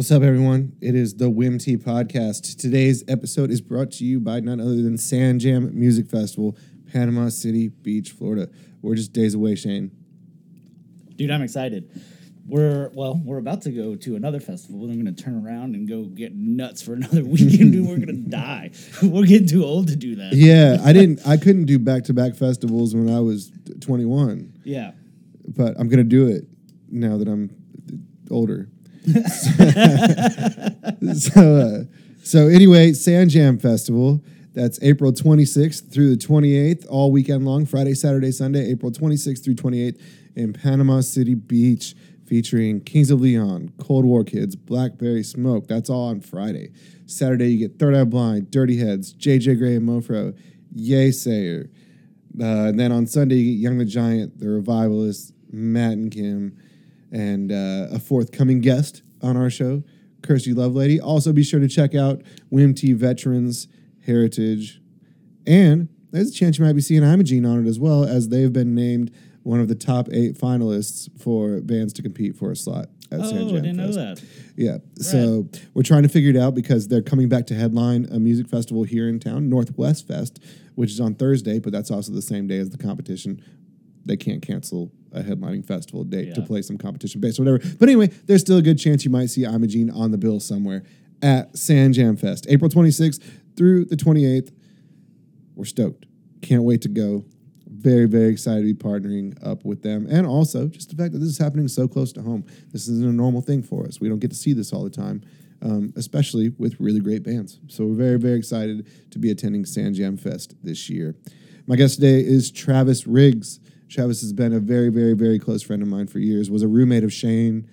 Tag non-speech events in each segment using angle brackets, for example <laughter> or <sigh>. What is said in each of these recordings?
What's up, everyone? It is the WIMT podcast. Today's episode is brought to you by none other than Sand Jam Music Festival, Panama City Beach, Florida. We're just days away, Shane. Dude, I'm excited. We're well, we're about to go to another festival. I'm gonna turn around and go get nuts for another <laughs> weekend. Dude, we're gonna <laughs> die. We're getting too old to do that. Yeah, I <laughs> didn't. I couldn't do back to back festivals when I was 21, Yeah. but I'm gonna do it now that I'm older. <laughs> so, uh, so anyway, Sand Jam Festival. That's April 26th through the 28th, all weekend long, Friday, Saturday, Sunday, April 26th through 28th in Panama City Beach, featuring Kings of Leon, Cold War Kids, Blackberry Smoke. That's all on Friday. Saturday, you get Third Eye Blind, Dirty Heads, JJ Grey and Mofro, Yeasayer. Uh, and then on Sunday, you get Young the Giant, The Revivalists, Matt and Kim, and uh, a forthcoming guest on our show, Kirsty Lovelady. Also, be sure to check out WMT Veterans Heritage. And there's a chance you might be seeing Imogene on it as well, as they've been named one of the top eight finalists for bands to compete for a slot at Oh, San I Jam didn't know that. Yeah. So we're trying to figure it out because they're coming back to headline a music festival here in town, Northwest Fest, which is on Thursday, but that's also the same day as the competition. They can't cancel a headlining festival date to play some competition base or whatever. But anyway, there's still a good chance you might see Imogene on the bill somewhere at Sand Jam Fest, April 26th through the 28th. We're stoked. Can't wait to go. Very, very excited to be partnering up with them. And also, just the fact that this is happening so close to home. This isn't a normal thing for us. We don't get to see this all the time, um, especially with really great bands. So we're very, very excited to be attending Sand Jam Fest this year. My guest today is Travis Riggs. Travis has been a very, very, very close friend of mine for years, was a roommate of Shane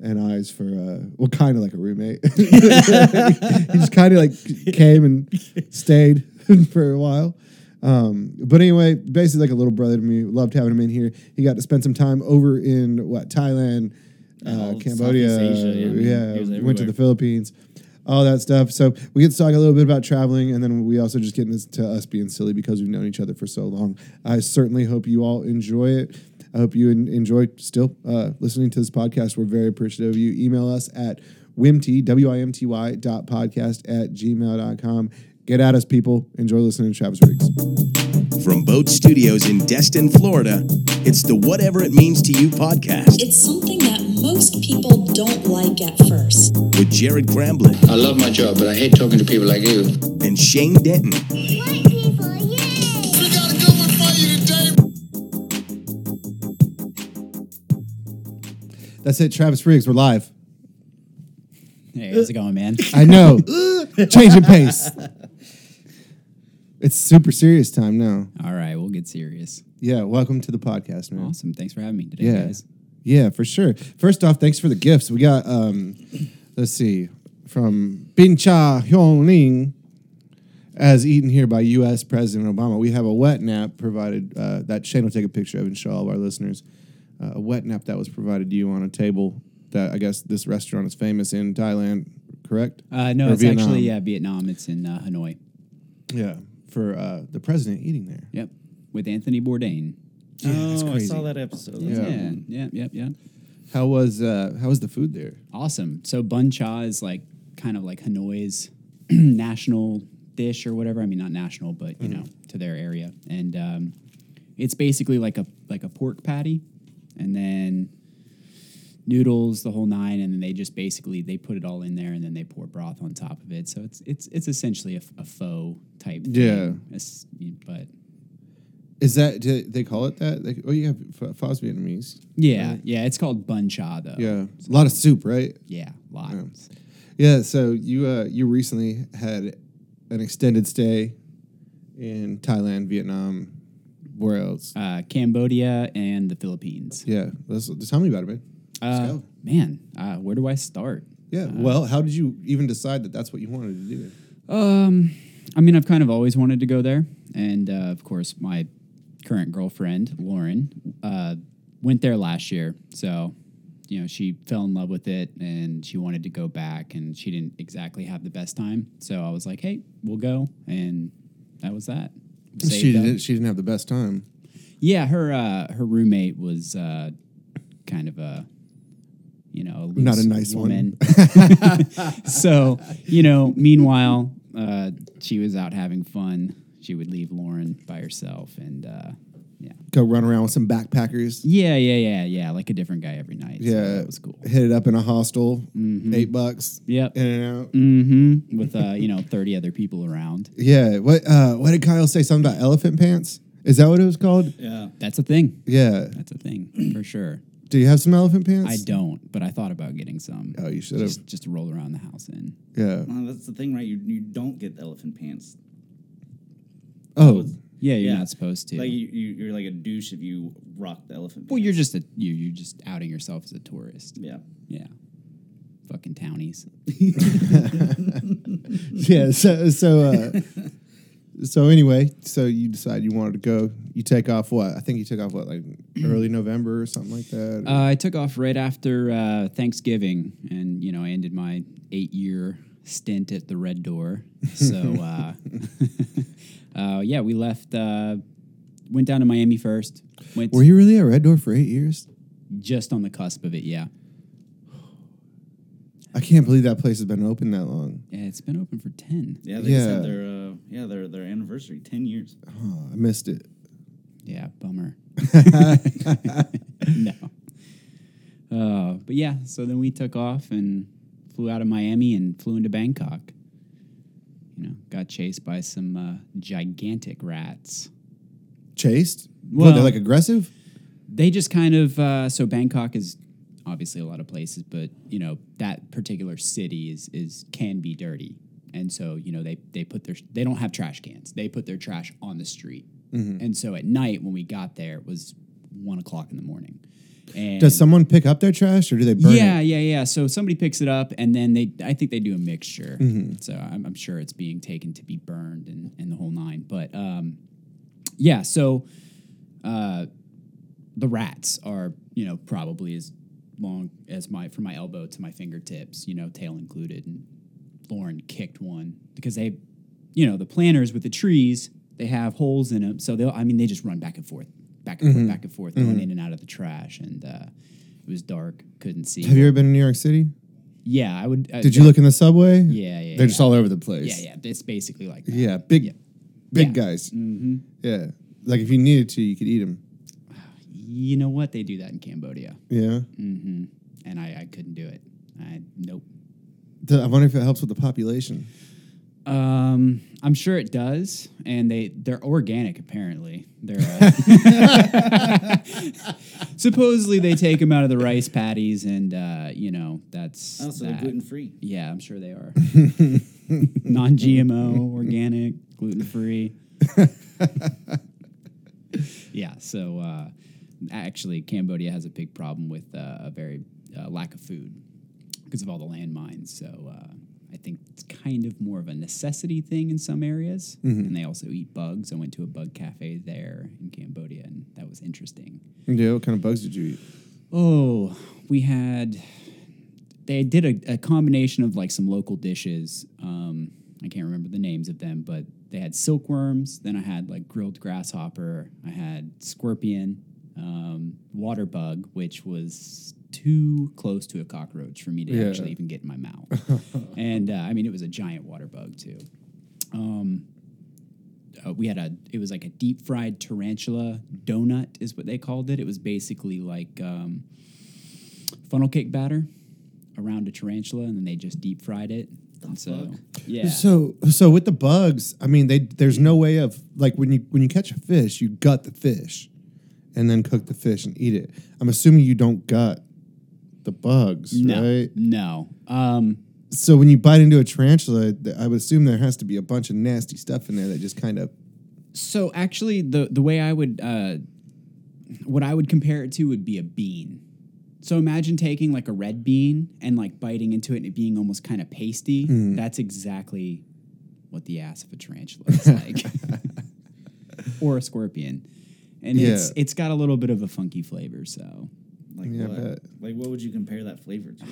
and I's for, uh, well, kind of like a roommate. <laughs> he just kind of like came and stayed <laughs> for a while. Um, but anyway, basically like a little brother to me. Loved having him in here. He got to spend some time over in what Thailand, uh, Cambodia, Asia, yeah, yeah. went to the Philippines, all that stuff. So we get to talk a little bit about traveling, and then we also just get into us being silly because we've known each other for so long. I certainly hope you all enjoy it. I hope you en- enjoy still uh, listening to this podcast. We're very appreciative of you. Email us at wimty, W-I-M-T-Y dot podcast at gmail.com. Get at us, people. Enjoy listening to Travis Riggs. From Boat Studios in Destin, Florida, it's the Whatever It Means to You podcast It's something that most people don't like at first. with Jared Gramblin I love my job, but I hate talking to people like you. and Shane Denton. White people, yay! We got a good one for you today. That's it, Travis Riggs. We're live. Hey, how's it going, man? I know. <laughs> Changing pace. It's super serious time now. All right, we'll get serious. Yeah, welcome to the podcast, man. Awesome. Thanks for having me today, Yeah. guys. Yeah, for sure. First off, thanks for the gifts. We got um let's see, from Bun Cha Huong Lien as eaten here by US President Obama. We have a wet nap provided uh, that Shane will take a picture of and show all of our listeners. Uh, a wet nap that was provided to you on a table that I guess this restaurant is famous in Thailand, correct? Uh, no, Or it's Vietnam. actually yeah, Vietnam. It's in uh, Hanoi. Yeah, for uh, the president eating there. Yep, with Anthony Bourdain. Yeah, that's oh, I saw that episode. Yeah. Yeah, yeah, yeah, yeah. How was uh, how was the food there? Awesome. So bun cha is like kind of like Hanoi's <clears throat> national dish or whatever. I mean, not national, but you know, to their area, and um, it's basically like a like a pork patty, and then noodles, the whole nine, and then they just basically they put it all in there, and then they pour broth on top of it. So it's it's it's essentially a pho type. Yeah. thing. But Is that do they call it that? Like, oh, you have Fos Vietnamese. yeah, yeah, it's called bun cha though. Yeah, a lot of soup, right? yeah, lots. Yeah. So you uh, you recently had an extended stay in Thailand, Vietnam. Where else? Uh, Cambodia and the Philippines. Yeah, let's, let's tell me about it, man. Uh, man, uh, where do I start? Yeah. well, how did you even decide that that's what you wanted to do? Um, I mean, I've kind of always wanted to go there, and uh, of course, my current girlfriend Lauren uh, went there last year. So, you know, she fell in love with it, and she wanted to go back, and she didn't exactly have the best time. So I was like, "Hey, we'll go," and that was that. She Saved up. didn't. She didn't have the best time. Yeah, her uh, her roommate was uh, kind of a you know, a Not a loose nice one. woman. <laughs> <laughs> so you know, meanwhile, uh, she was out having fun. She would leave Lauren by herself, and uh, yeah, Go run around with some backpackers. yeah, yeah, yeah, yeah, like a different guy every night. so Yeah, that was cool. Hit it up in a hostel, eight bucks. Yep. in and out. Mm-hmm. With uh, you know, thirty other people around. Yeah. What? Uh, what did Kyle say? Something about elephant pants? Is that what it was called? Yeah. That's a thing. Yeah. That's a thing for sure. Do you have some elephant pants? I don't, but I thought about getting some. Oh, you should have. Just, just to roll around the house in. Yeah. Well, that's the thing, right? You you don't get elephant pants. Oh, Yeah, you're Yeah. not supposed to. Like you, you, you're like a douche if you rock the elephant. well, pants. you're just a you you're just outing yourself as a tourist. yeah. Yeah. Fucking townies. <laughs> <laughs> yeah. So so uh, <laughs> so anyway, so you decide you wanted to go. You take off what? I think you took off what, like <clears throat> early November or something like that. Uh, I took off right after uh, Thanksgiving, and you know, I ended my eight-year stint at the Red Door. So, <laughs> uh, <laughs> uh, yeah, we left. Uh, went down to Miami first. Went Were you really at Red Door for eight years? just on the cusp of it. Yeah, I can't believe that place has been open that long. yeah, it's been open for ten. Yeah. They just Yeah. had their uh, yeah their their anniversary, ten years. Oh, I missed it. Yeah, bummer. <laughs> <laughs> no. Uh, but yeah, so then we took off and flew out of Miami and flew into Bangkok. You know, got chased by some uh, gigantic rats. Chased? What, Well- they're like aggressive? They just kind of uh, so Bangkok is obviously a lot of places, but you know that particular city is is can be dirty, and so you know they they put their they don't have trash cans. They put their trash on the street, and so at night when we got there it was one o'clock in the morning. And Does someone pick up their trash or do they burn yeah, it? yeah, yeah. So somebody picks it up, and then they, I think they do a mixture. So I'm, I'm sure it's being taken to be burned and, and the whole nine. But um, yeah, so uh, the rats are, you know, probably as long as my from my elbow to my fingertips, you know, tail included. And Lauren kicked one because they, you know, the planters with the trees, they have holes in them. So they'll, I mean, they just run back and forth, back and forth, back and forth, going in and out of the trash. And uh, it was dark, couldn't see. Have you ever been in New York City? Yeah, I would. Uh, Did you look in the subway? Yeah, yeah. They're yeah. just all over the place. Yeah, yeah. It's basically like that. Yeah, big, Yeah. big Yeah. guys. Mm-hmm. Yeah, like if you needed to, you could eat them. You know what? They do that in Cambodia, Yeah, and I, I couldn't do it. I nope. I wonder if it helps with the population. Um, I'm sure it does, and they they're organic. Apparently, they're uh, <laughs> supposlly they take them out of the rice patties, and uh, you know that's Oh, that. gluten free. Yeah, I'm sure they are. <laughs> Non-GMO, organic, gluten-free. <laughs> yeah. So uh, actually, Cambodia has a big problem with uh, a very uh, lack of food because of all the landmines. So uh, I think it's kind of more of a necessity thing in some areas, and they also eat bugs. I went to a bug cafe there in Cambodia, and that was interesting. Yeah, what kind of bugs did you eat? Oh, we had. They did a, a combination of like some local dishes. Um, I can't remember the names of them, but they had silkworms. Then I had like grilled grasshopper. I had scorpion, um, water bug, which was too close to a cockroach for me to Yeah. actually even get in my mouth. <laughs> and uh, I mean, it was a giant water bug too. Um, uh, we had a it was like a deep fried tarantula donut is what they called it it was basically like um, funnel cake batter around a tarantula and then they just deep fried it and so yeah So, so with the bugs, I mean, they there's no way of like when you when you catch a fish, you gut the fish, and then cook the fish and eat it. I'm assuming you don't gut the bugs, no right? no um, So when you bite into a tarantula, I would assume there has to be a bunch of nasty stuff in there that just kind of. so actually the the way I would uh, what I would compare it to would be a bean. So imagine taking like a red bean and like biting into it and it being almost kind of pasty. That's exactly what the ass of a tarantula <laughs> is like, <laughs> or a scorpion, and it's it's got a little bit of a funky flavor. So Like Yeah, what? Like what would you compare that flavor to?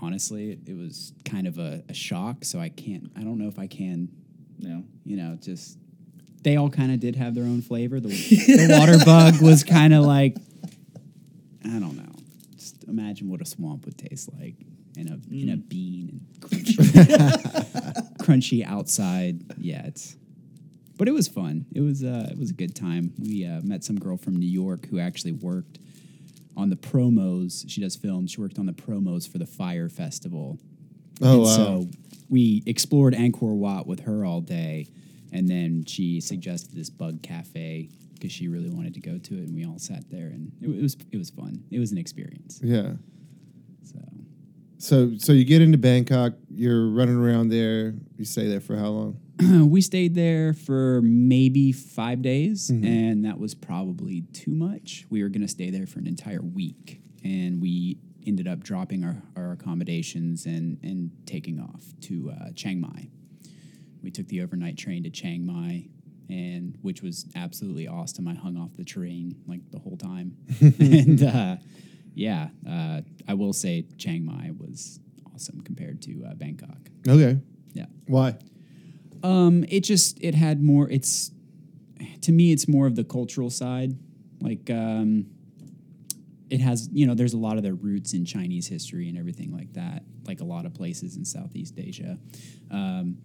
honestly, it, it was kind of a, a shock. So I can't. I don't know if I can. No. You know, just they all kind of did have their own flavor. The, the water <laughs> bug was kind of like I don't know. Just imagine what a swamp would taste like in a in a Mm. bean and crunchy, <laughs> crunchy outside. Yeah, it's. But it was fun. It was uh, it was a good time. We uh, met some girl from New York who actually worked on the promos. She does films. She worked on the promos for the Fire Festival. Oh, And wow. So we explored Angkor Wat with her all day, and then she suggested this Bug Cafe because she really wanted to go to it, and we all sat there, and it, it was it was fun. It was an experience. Yeah. So So so you get into Bangkok, you're running around there. You stay there for how long? <clears throat> we stayed there for maybe five days, and that was probably too much. We were going to stay there for an entire week, and we ended up dropping our, our accommodations and, and taking off to uh, Chiang Mai. We took the overnight train to Chiang Mai, and which was absolutely awesome. I hung off the train like the whole time, <laughs> and uh, yeah, uh, I will say Chiang Mai was awesome compared to uh, Bangkok. Okay. Yeah. Why? Um, it just it had more. It's to me, it's more of the cultural side. Like, um, it has you know, there's a lot of their roots in Chinese history and everything like that. Like a lot of places in Southeast Asia. Um,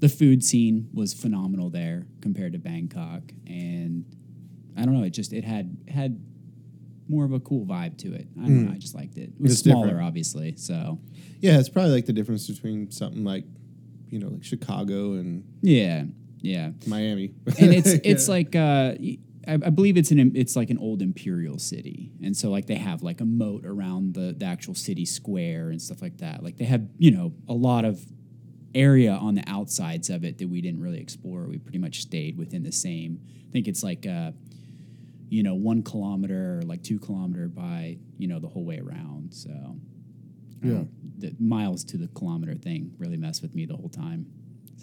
the food scene was phenomenal there compared to Bangkok, and I don't know. It just it had had more of a cool vibe to it. I don't know. I just liked it. It was It's smaller, different. obviously. So Yeah, it's probably like the difference between something like, you know, like Chicago and yeah, yeah. Miami. and it's <laughs> it's Yeah. like uh, I believe it's an it's like an old imperial city, and so like they have like a moat around the the actual city square and stuff like that. Like they have you know a lot of area on the outsides of it that we didn't really explore. We pretty much stayed within the same. I think it's like uh, you know one kilometer or like two kilometer by you know the whole way around. So Yeah. the miles to the kilometer thing really messed with me the whole time.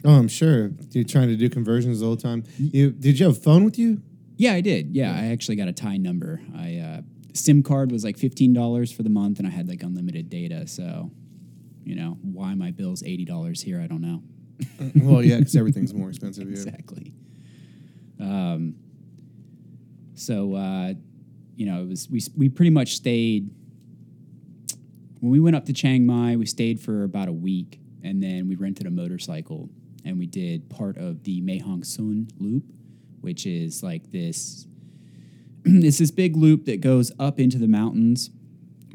Oh, I'm sure. You're trying to do conversions the whole time. You did you have a phone with you? Yeah, I did. Yeah, I actually got a Thai number. I uh, SIM card was like fifteen dollars for the month, and I had like unlimited data. So, you know, why my bill's eighty dollars here, I don't know. <laughs> well, yeah, because everything's more expensive here. Exactly. Um. So, uh, you know, it was we we pretty much stayed. When we went up to Chiang Mai, we stayed for about a week, and then we rented a motorcycle, and we did part of the Mae Hong Son Loop, which is like this. <clears throat> it's this big loop that goes up into the mountains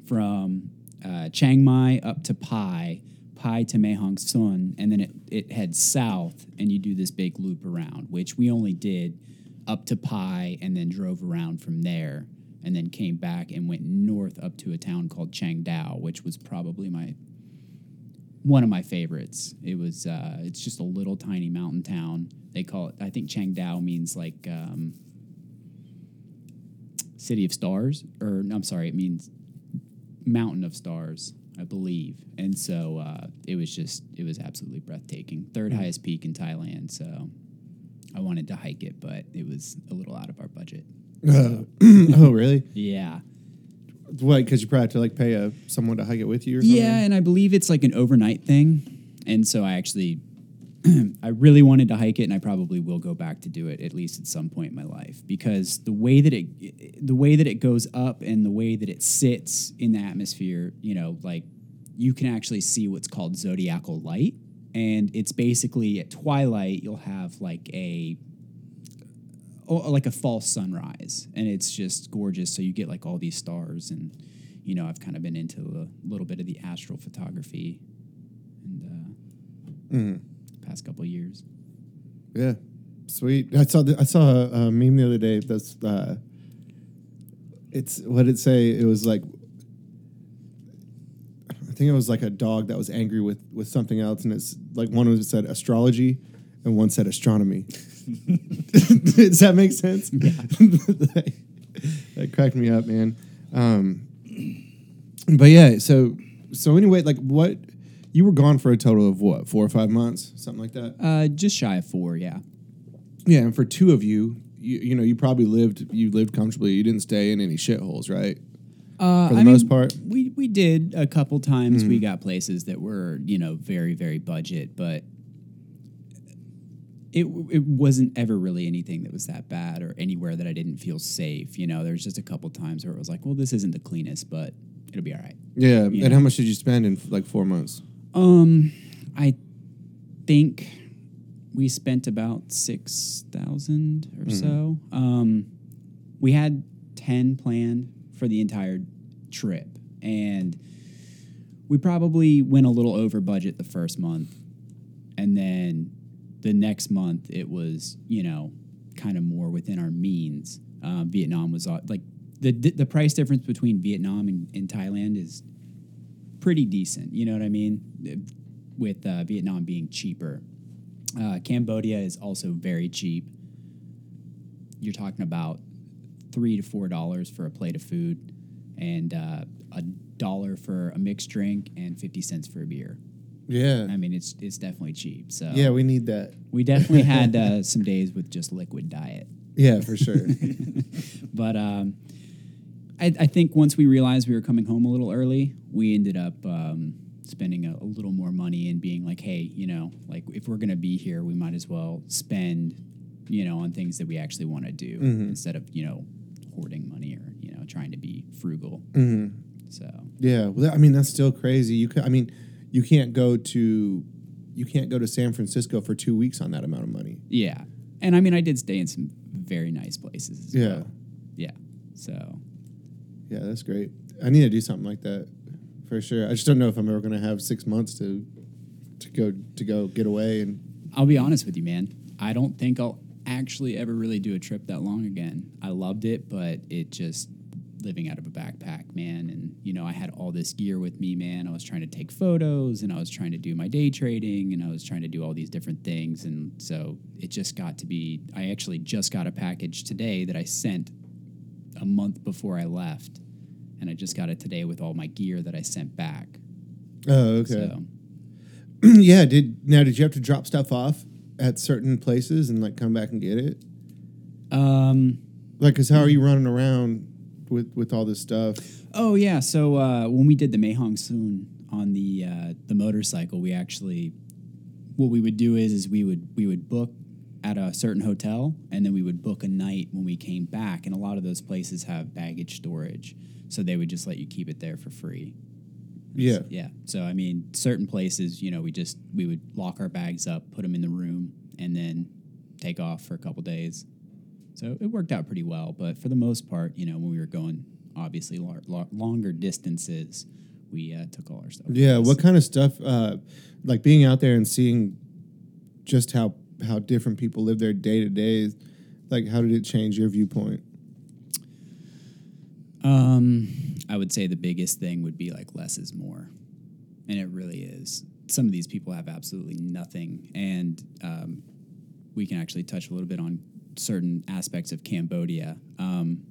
from uh, Chiang Mai up to Pai, Pai to Mae Hong Son, and then it, it heads south, and you do this big loop around, which we only did up to Pai and then drove around from there, and then came back and went north up to a town called Chiang Dao, which was probably my one of my favorites. It was uh, it's just a little tiny mountain town. They call it. I think Chiang Dao means like um, city of stars, or no, I'm sorry, it means mountain of stars, I believe. And so uh, it was just it was absolutely breathtaking. Third highest peak in Thailand. So I wanted to hike it, but it was a little out of our budget. Uh, <clears throat> oh, really? Yeah. What? Because you probably have to like pay a someone to hike it with you or something. Yeah, and I believe it's like an overnight thing. And so I actually <clears throat> I really wanted to hike it and I probably will go back to do it at least at some point in my life because the way that it the way that it goes up and the way that it sits in the atmosphere, you know, like you can actually see what's called zodiacal light and it's basically at twilight you'll have like a like a false sunrise and it's just gorgeous so you get like all these stars and you know i've kind of been into a little bit of the astral photography and uh, past couple years Yeah, sweet. I saw the, I saw a, a meme the other day. That's uh, it's what did it say? It was like I think it was like a dog that was angry with with something else, and it's like one of them said astrology, and one said astronomy. <laughs> Does that make sense? that, <laughs> that cracked me up, man. Um, but yeah, so so anyway, like what you were gone for a total of what four or five months, something like that. uh, just shy of four yeah Yeah, and for two of you, you, you know, you probably lived you lived comfortably. You didn't stay in any shitholes, right? uh, For the I most mean, part? we we did a couple times we got places that were you know very very budget but it, it wasn't ever really anything that was that bad or anywhere that I didn't feel safe. You know, there's just a couple times where it was like, well, this isn't the cleanest, but it'll be all right. Yeah. You And know. how much did you spend in like four months? Um, I think we spent about six thousand or so. Um, we had ten planned for the entire trip, and we probably went a little over budget the first month, and then the next month it was you know kind of more within our means. Um, Vietnam was like the the price difference between Vietnam and, and Thailand is pretty decent. You know what I mean? With uh, Vietnam being cheaper, uh, Cambodia is also very cheap. You're talking about three to four dollars for a plate of food, and uh, a dollar for a mixed drink, and fifty cents for a beer. Yeah. I mean, it's it's definitely cheap. So yeah, we need that. we definitely had uh, <laughs> some days with just liquid diet. Yeah, for sure. <laughs> But um, I, I think once we realized we were coming home a little early, we ended up um, spending a, a little more money and being like, hey, you know, like if we're gonna be here, we might as well spend, you know, on things that we actually want to do instead of you know hoarding money or you know trying to be frugal. So yeah. Well, that- I mean, that's still crazy. You can, I mean, you can't go to you can't go to San Francisco for two weeks on that amount of money. yeah, and I mean, I did stay in some very nice places. As Yeah. well. yeah. So Yeah, that's great. I need to do something like that for sure. I just don't know if I'm ever going to have six months to to go to go get away and I'll be honest with you, man. I don't think I'll actually ever really do a trip that long again. I loved it, but it just living out of a backpack, man. And you know, I had all this gear with me, man. I was trying to take photos, and I was trying to do my day trading, and I was trying to do all these different things. And so it just got to be. I actually just got a package today that I sent a month before I left, and I just got it today with all my gear that I sent back. Oh, okay. So <clears throat> yeah, did now did you have to drop stuff off at certain places and like come back and get it? um, Like, cause how are you running around with with all this stuff? Oh yeah, so uh, when we did the Mae Hong Son on the uh, the motorcycle, we actually what we would do is is we would we would book at a certain hotel, and then we would book a night when we came back, and a lot of those places have baggage storage, so they would just let you keep it there for free. Yeah, Yeah. So I mean, certain places, you know, we just we would lock our bags up, put them in the room, and then take off for a couple days. So it worked out pretty well. But for the most part, you know, when we were going obviously lar- lar- longer distances, we uh, took all our stuff. yeah. What kind of stuff? Uh, like being out there and seeing just how how different people live their day to day. Like, how did it change your viewpoint? Um, I would say the biggest thing would be like less is more, and it really is. Some of these people have absolutely nothing, and um, we can actually touch a little bit on certain aspects of Cambodia um,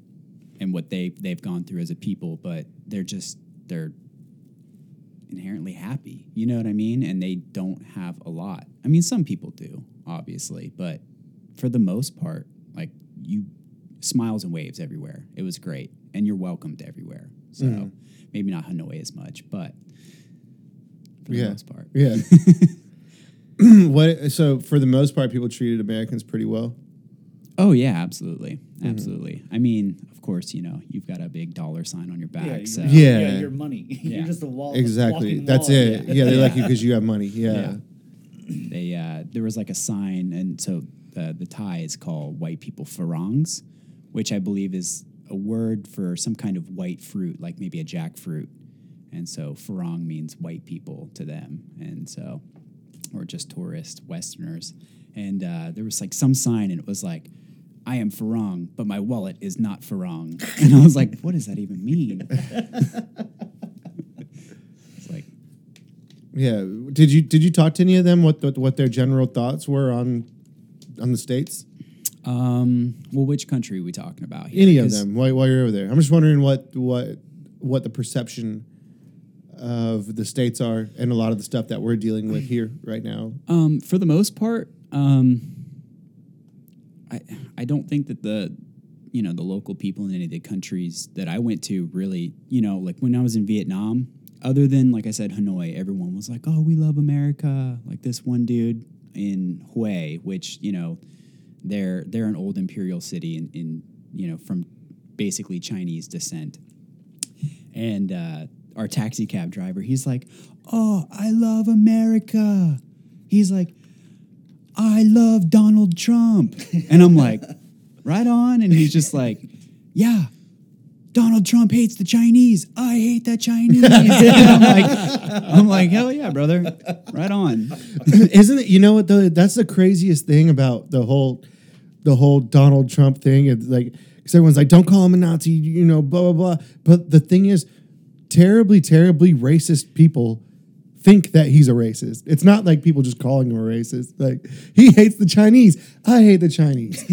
and what they they've gone through as a people, but they're just they're inherently happy. You know what I mean? And they don't have a lot. I mean, some people do, obviously, but for the most part, like you smiles and waves everywhere. It was great. And you're welcomed everywhere. So maybe not Hanoi as much, but for the Yeah. most part. Yeah. <laughs> <clears throat> what? So for the most part, people treated Americans pretty well. Oh yeah, absolutely. Absolutely. I mean, of course, you know, you've got a big dollar sign on your back. Yeah, so Yeah. yeah, your money. <laughs> Yeah. you're just a wall. Exactly. That's wall. it. Yeah, they like you because you have money. Yeah. Yeah. they uh, there was like a sign, and so the the Thai is called white people farangs, which I believe is a word for some kind of white fruit, like maybe a jackfruit, and so farang means white people to them, and so or just tourists, Westerners, and uh, there was like some sign, and it was like. I am Farang, but my wallet is not Farang. <laughs> And I was like, what does that even mean? <laughs> it's like, Yeah. Did you did you talk to any of them? What what, what their general thoughts were on on the states? um, well, which country are we talking about here? Any of them? While, while you're over there, I'm just wondering what what what the perception of the states are, and a lot of the stuff that we're dealing with here right now. Um, for the most part, um, I I don't think that the you know the local people in any of the countries that I went to really you know like when I was in Vietnam, other than like I said Hanoi, everyone was like, oh, we love America. Like this one dude in Hue, which you know they're they're an old imperial city in, in you know from basically Chinese descent, and uh, our taxi cab driver. He's like, "Oh, I love America." He's like, "I love Donald Trump," and I'm like, <laughs> "Right on." And he's just like, "Yeah." Donald Trump hates the Chinese. I hate the Chinese. <laughs> I'm like, I'm like, hell yeah, brother. Right on. <laughs> Isn't it? You know what? though? that's the craziest thing about the whole, the whole Donald Trump thing. It's like because everyone's like, "Don't call him a Nazi," you know, blah blah blah. But the thing is, terribly, terribly racist people think that he's a racist. It's not like people just calling him a racist. Like he hates the Chinese. I hate the Chinese.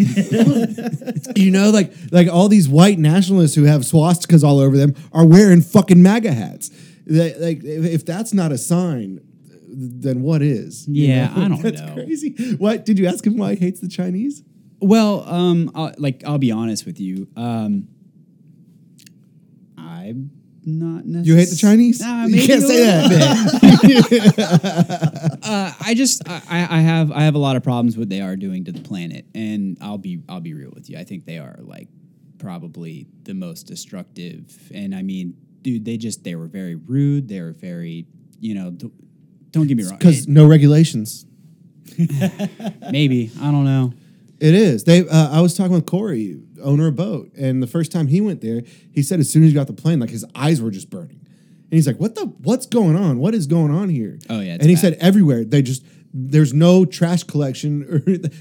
<laughs> you know, like like all these white nationalists who have swastikas all over them are wearing fucking MAGA hats. That- Like if that's not a sign, then what is? You Yeah, I don't that's know. crazy. What did you ask him why he hates the Chinese? Well, um, I'll, like I'll be honest with you. Um, I'm not necessarily. You hate the Chinese? Nah, you can't say that. <laughs> <laughs> uh, I just I, I have I have a lot of problems with what they are doing to the planet, and I'll be I'll be real with you. I think they are like probably the most destructive. And I mean, dude, they just they were very rude. They were very you know. d- Don't get me wrong. Because no regulations. <laughs> maybe I don't know. It is. They. Uh, I was talking with Corey, owner of boat, and the first time he went there, he said as soon as he got the plane, like his eyes were just burning, and he's like, "What the? What's going on? What is going on here?" Oh, yeah, and he bad. said everywhere they just there's no trash collection, <laughs> or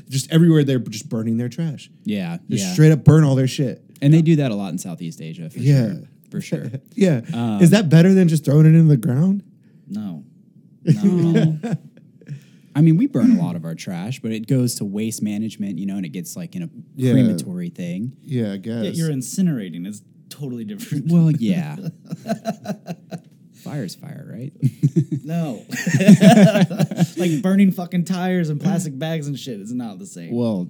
just everywhere they're just burning their trash. Yeah, Just yeah. straight up burn all their shit. And they do that a lot in Southeast Asia. For Yeah. sure, for sure. <laughs> Yeah. Um, is that better than just throwing it in the ground? No. <laughs> No. I mean, we burn a <clears throat> lot of our trash, but it goes to waste management, you know, and it gets like in a Yeah. crematory thing. Yeah, I guess. Yeah, you're incinerating. It's totally different. Well, <laughs> yeah. <laughs> Fire's fire, right? No. <laughs> like burning fucking tires and plastic bags and shit is not the same. well,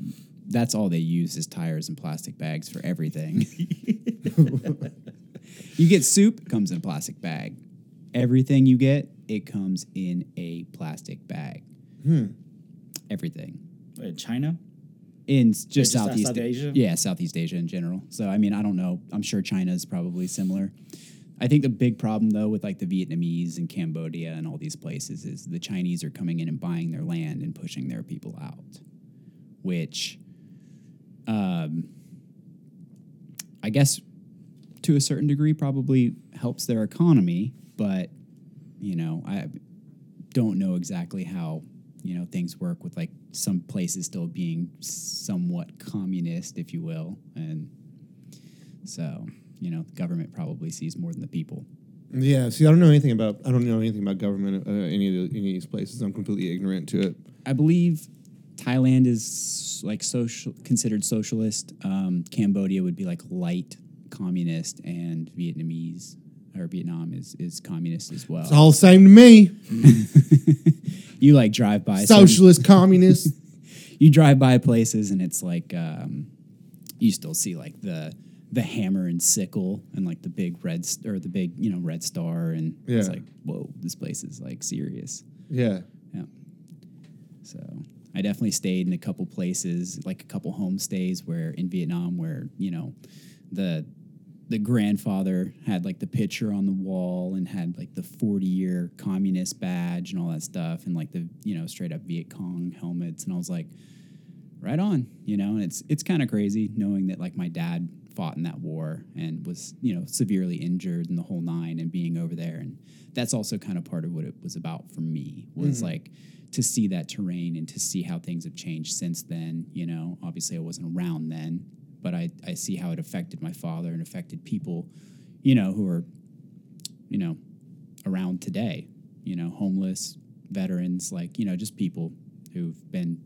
that's all they use is tires and plastic bags for everything. you get soup, it comes in a plastic bag. Everything you get, it comes in a plastic bag. Everything. Wait, China? in just just Southeast South Asia? Yeah, Southeast Asia in general. So I mean, I don't know. I'm sure China is probably similar. I think the big problem though with like the Vietnamese and Cambodia and all these places is the Chinese are coming in and buying their land and pushing their people out, which, um, I guess, to a certain degree, probably helps their economy. But you know, I don't know exactly how you know things work with like some places still being somewhat communist, if you will, and so you know the government probably sees more than the people. yeah. See, I don't know anything about. I don't know anything about government. Uh, any of the, any of these places. I'm completely ignorant to it. I believe Thailand is like social considered socialist. Um, Cambodia would be like light communist, and Vietnamese or Vietnam is is communist as well. It's all the same to me. <laughs> you like drive by Socialist, communist. <laughs> you drive by places and it's like um, you still see like the the hammer and sickle and like the big red st- or the big you know red star and it's like whoa this place is like serious Yeah. yeah so i definitely stayed in a couple places like a couple homestays where in vietnam where you know the the grandfather had like the picture on the wall and had like the 40 year communist badge and all that stuff and like the you know straight up viet cong helmets. And i was like right on you know? And it's it's kind of crazy knowing that like my dad fought in that war and was you know severely injured in the whole nine and being over there. And that's also kind of part of what it was about for me was mm-hmm. like to see that terrain and to see how things have changed since then you know? Obviously i wasn't around then but i i see how it affected my father and affected people you know who are you know around today you know homeless veterans like you know just people who've been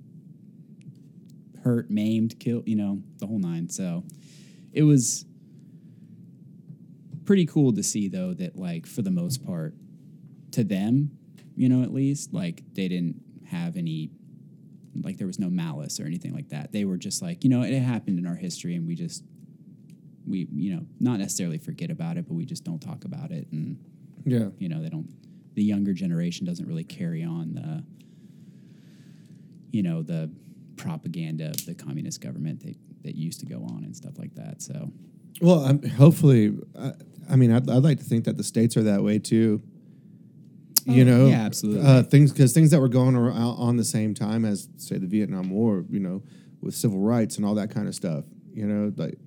hurt, maimed, killed, you know, the whole nine. So it was pretty cool to see though that like for the most part to them, you know, at least like they didn't have any like there was no malice or anything like that. They were just like, you know, it happened in our history and we just we, you know, not necessarily forget about it, but we just don't talk about it and Yeah. you know they don't the younger generation doesn't really carry on the you know the propaganda of the communist government that, that used to go on and stuff like that so Well, I'm, hopefully, I, I mean, I'd, I'd like to think that the states are that way too. You Oh, know, yeah, absolutely. Uh, things because things that were going ar- out on the same time as say the Vietnam War, you know, with civil rights and all that kind of stuff. You know, like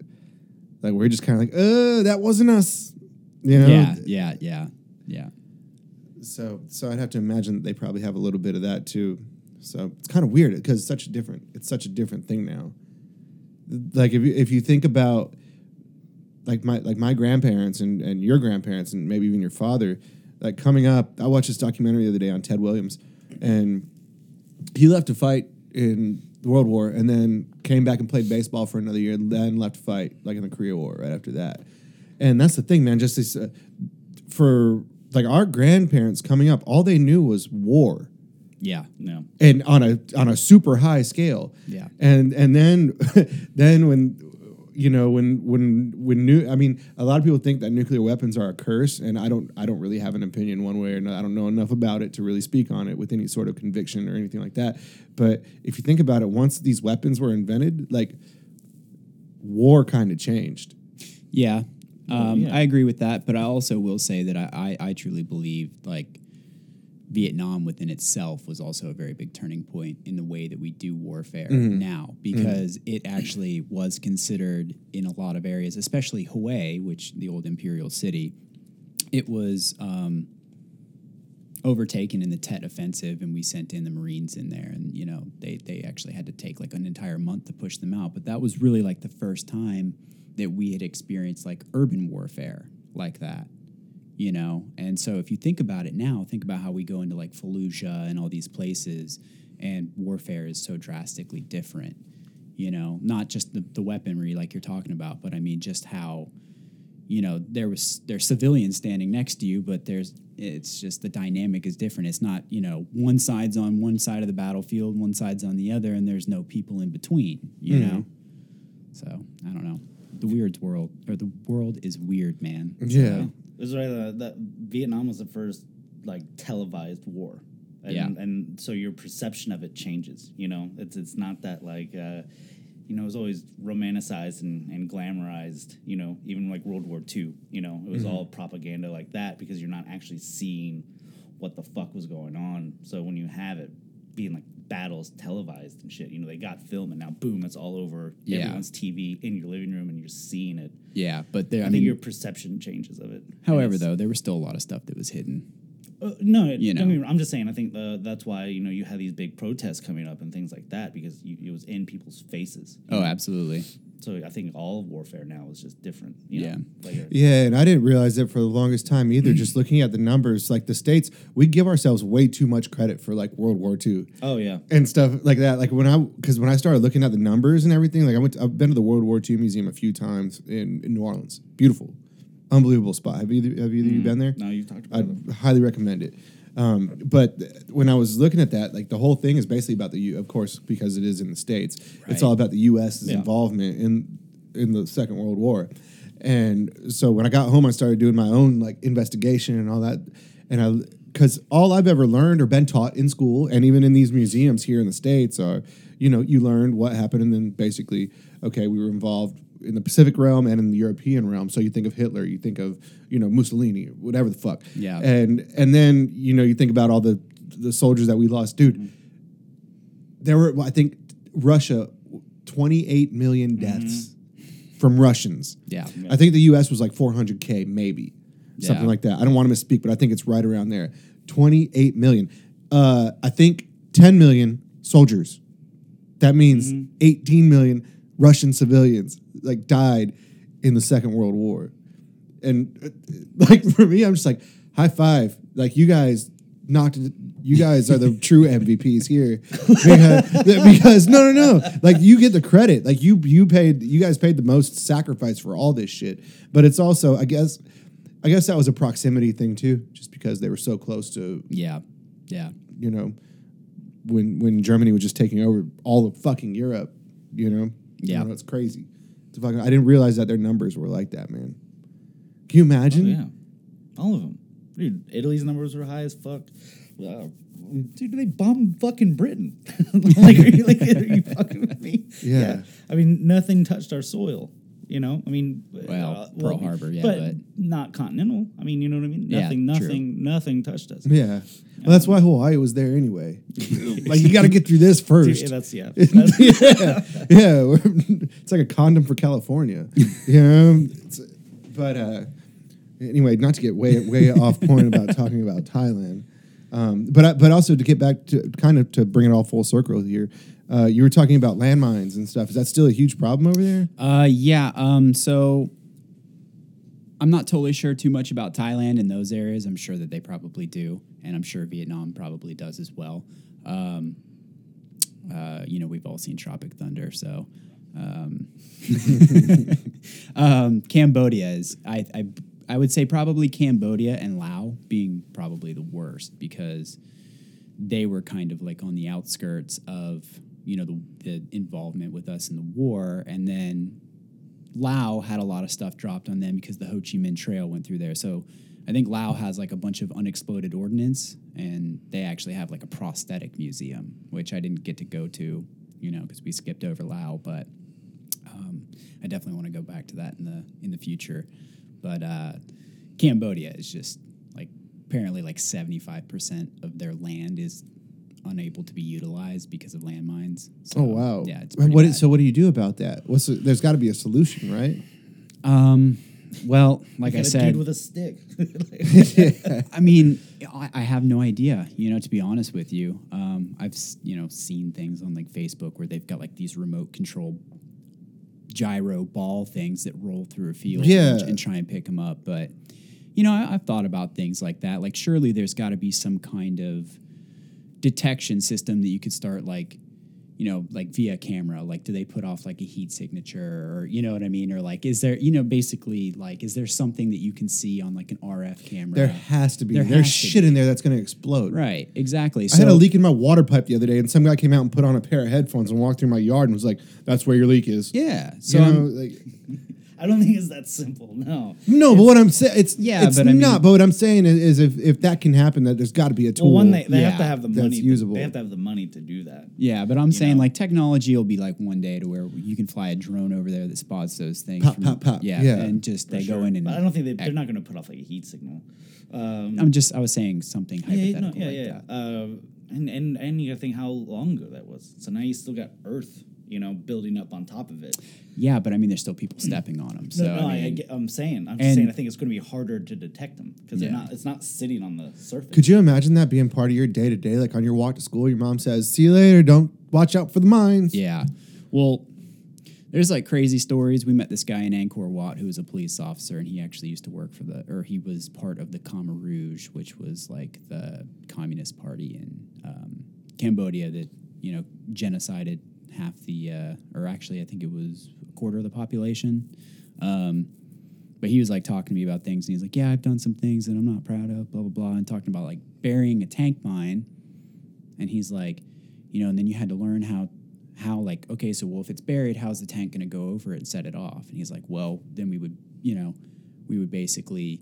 like we're just kind of like, uh, that wasn't us. You know, Yeah, yeah, yeah, yeah. So so I'd have to imagine that they probably have a little bit of that too. So it's kind of weird because it's such a different it's such a different thing now. Like if you if you think about like my like my grandparents and, and your grandparents and maybe even your father, like coming up, I watched this documentary the other day on Ted Williams, and he left to fight in the World War and then came back and played baseball for another year, and then left to fight like in the Korea War right after that. And that's the thing, man. Just this, uh, for like our grandparents coming up, all they knew was war Yeah. No. and on a on a super high scale. Yeah. And and then <laughs> then when you know when when when new I mean a lot of people think that nuclear weapons are a curse and I don't I don't really have an opinion one way or another. I don't know enough about it to really speak on it with any sort of conviction or anything like that. But if you think about it once these weapons were invented like war kind of changed. Yeah. Um, yeah. I agree with that, but I also will say that I, I, I truly believe like Vietnam within itself was also a very big turning point in the way that we do warfare now because it actually was considered in a lot of areas, especially Hue, which the old imperial city, it was um, overtaken in the Tet offensive, and we sent in the Marines in there, and you know they they actually had to take like an entire month to push them out. But that was really like the first time that we had experienced like urban warfare like that, you know. And so if you think about it now, think about how we go into like Fallujah and all these places, and warfare is so drastically different. You know, not just the, the weaponry like you're talking about, but I mean just how you know there was there's civilians standing next to you but there's it's just the dynamic is different it's not you know one side's on one side of the battlefield one side's on the other and there's no people in between you know hmm. so i don't know the weird world or the world is weird man Yeah. It was right uh, that Vietnam was the first like televised war. And, Yeah. and so your perception of it changes. You know, it's it's not that like uh, you know it was always romanticized and, and glamorized. You know, even like World War II. You know, it was Mm-hmm. all propaganda like that because you're not actually seeing what the fuck was going on. So when you have it being like battles televised and shit, you know, they got film and now boom, it's all over Yeah. everyone's TV in your living room and you're seeing it. yeah but there I, i, think your perception changes of it. However though there was still a lot of stuff that was hidden uh, no, it, You don't know. me wrong, I'm just saying. I think the, that's why you know you had these big protests coming up and things like that because you, it was in people's faces. oh know? absolutely So I think all of warfare now is just different. You Yeah. know? Yeah, and I didn't realize it for the longest time either. Just looking at the numbers, like the states, we give ourselves way too much credit for like World War II oh yeah, and stuff like that. Like when I, because when I started looking at the numbers and everything, like I went, to, I've been to the World War II museum a few times in, in New Orleans. Beautiful, unbelievable spot. Have either have either of you been there? no, you've talked about it. I'd highly recommend it. Um, but th- when I was looking at that, like the whole thing is basically about the U. Of course, because it is in the states, it's all about the U.S.'s Yeah. involvement in in the Second World War. And so when I got home, I started doing my own like investigation and all that. And I, because all I've ever learned or been taught in school and even in these museums here in the states are, you know, you learned what happened and then basically, okay, we were involved in the Pacific realm and in the European realm. So you think of Hitler, you think of you know Mussolini, whatever the fuck. Yeah. And and then you know you think about all the the soldiers that we lost, dude. Mm-hmm. There were I think Russia, twenty eight million mm-hmm. deaths from Russians. yeah I think the U.S. was like 400k, maybe something Yeah. like that. I don't want to misspeak, but I think it's right around there. 28 million. Uh, I think 10 million soldiers. That means mm-hmm. 18 million Russian civilians like died in the Second World War. And <laughs> like for me, I'm just like high five. Like you guys knocked. it- You guys are the <laughs> true MVPs here because, because no, no, no. Like you get the credit. Like you, you paid. You guys paid the most sacrifice for all this shit. But it's also, I guess, I guess that was a proximity thing too, just because they were so close to yeah yeah you know, when when Germany was just taking over all of fucking Europe, you know, Yeah. you know, it's crazy. It's fucking, I didn't realize that their numbers were like that, man. Can you imagine? Oh, yeah, all of them. Dude, Italy's numbers were high as fuck. Wow. Dude, they bombed fucking Britain. <laughs> like, are you, like, are you fucking with me? Yeah. I mean, nothing touched our soil. You know, I mean, Well, Pearl Harbor, yeah, but, but- not continental. I mean, you know what I mean? Yeah, Nothing, true. nothing, nothing touched us. Yeah. Well, that's why Hawaii was there anyway. <laughs> like you got to get through this Yeah, first. that's yeah. <laughs> That's, yeah, yeah. it's like a condom for California. <laughs> You know, It's- but uh, anyway, not to get way way off point about talking about Thailand, um, but I- but also to get back to kind of to bring it all full circle here. Uh, you were talking about landmines and stuff. Is that still a huge problem over there? Uh, yeah. Um, so I'm not totally sure too much about Thailand in those areas. I'm sure that they probably do, and I'm sure Vietnam probably does as well. Um, uh, you know, we've all seen Tropic Thunder, so. Um, <laughs> um, Cambodia is I, I I would say probably Cambodia and Laos being probably the worst because they were kind of like on the outskirts of you know the, the involvement with us in the war. And then Laos had a lot of stuff dropped on them because the Ho Chi Minh Trail went through there. So I think Laos has like a bunch of unexploded ordnance and they actually have like a prosthetic museum which I didn't get to go to you know because we skipped over Laos but um, I definitely want to go back to that in the in the future. But uh, Cambodia is just like apparently like seventy five percent of their land is unable to be utilized because of landmines. So, Oh wow! Yeah, it's what? bad. So what do you do about that? What's the, there's got to be a solution, right? um, well, like I got a said, dude with a stick. <laughs> I mean, I, I have no idea. You know, to be honest with you, um, I've you know seen things on like Facebook where they've got like these remote control gyro ball things that roll through a field Yeah. and, and try and pick them up. But you know, I, I've thought about things like that. Like, surely there's got to be some kind of detection system that you could start like you know like via camera like do they put off like a heat signature or you know what i mean or like is there you know basically like is there something that you can see on like an rf camera There has to be. There There's shit be. in there that's going to explode. Right, exactly. I had a leak in my water pipe the other day, and some guy came out and put on a pair of headphones and walked through my yard and was like, "That's where your leak is." Yeah. So you know, like, I don't think it's that simple. No. no, but what I'm saying, it's Yeah, it's but I mean- not. but what I'm saying is, is if if that can happen, that there's got to be a tool. Well, one they, they have to have the that's money. usable. They have to have the money to do that. yeah, but I'm saying know? like technology will be like one day to where you can fly a drone over there that spots those things. Pop, pop, pop. Yeah, Yeah. and just they go in and. But I don't think they, they're not going to put off like a heat signal. Um, I'm just I was saying something yeah, yeah, hypothetical no, yeah, like yeah. that. Uh, and and and you got to think how long ago that was. So now you still got Earth, you know, building up on top of it. Yeah, but I mean, there's still people stepping on them. So no, no, I I, mean, get, I'm saying, I'm just saying, I think it's going to be harder to detect them because Yeah. they're not. It's not sitting on the surface. Could you imagine that being part of your day to day, like on your walk to school? Your mom says, "See you later. Don't watch out for the mines." Yeah. Well, there's like crazy stories. We met this guy in Angkor Wat who was a police officer, and he actually used to work for the, or he was part of the Khmer Rouge, which was like the Communist Party in um, Cambodia that you know genocided half the, uh, or actually I think it was a quarter of the population. Um, but he was like talking to me about things, and he's like, "Yeah, I've done some things that I'm not proud of, blah blah blah," and talking about like burying a tank mine and he's like, you know, and then you had to learn how how like okay, so well if it's buried, how's the tank going to go over it and set it off? And he's like, well, then we would, you know, we would basically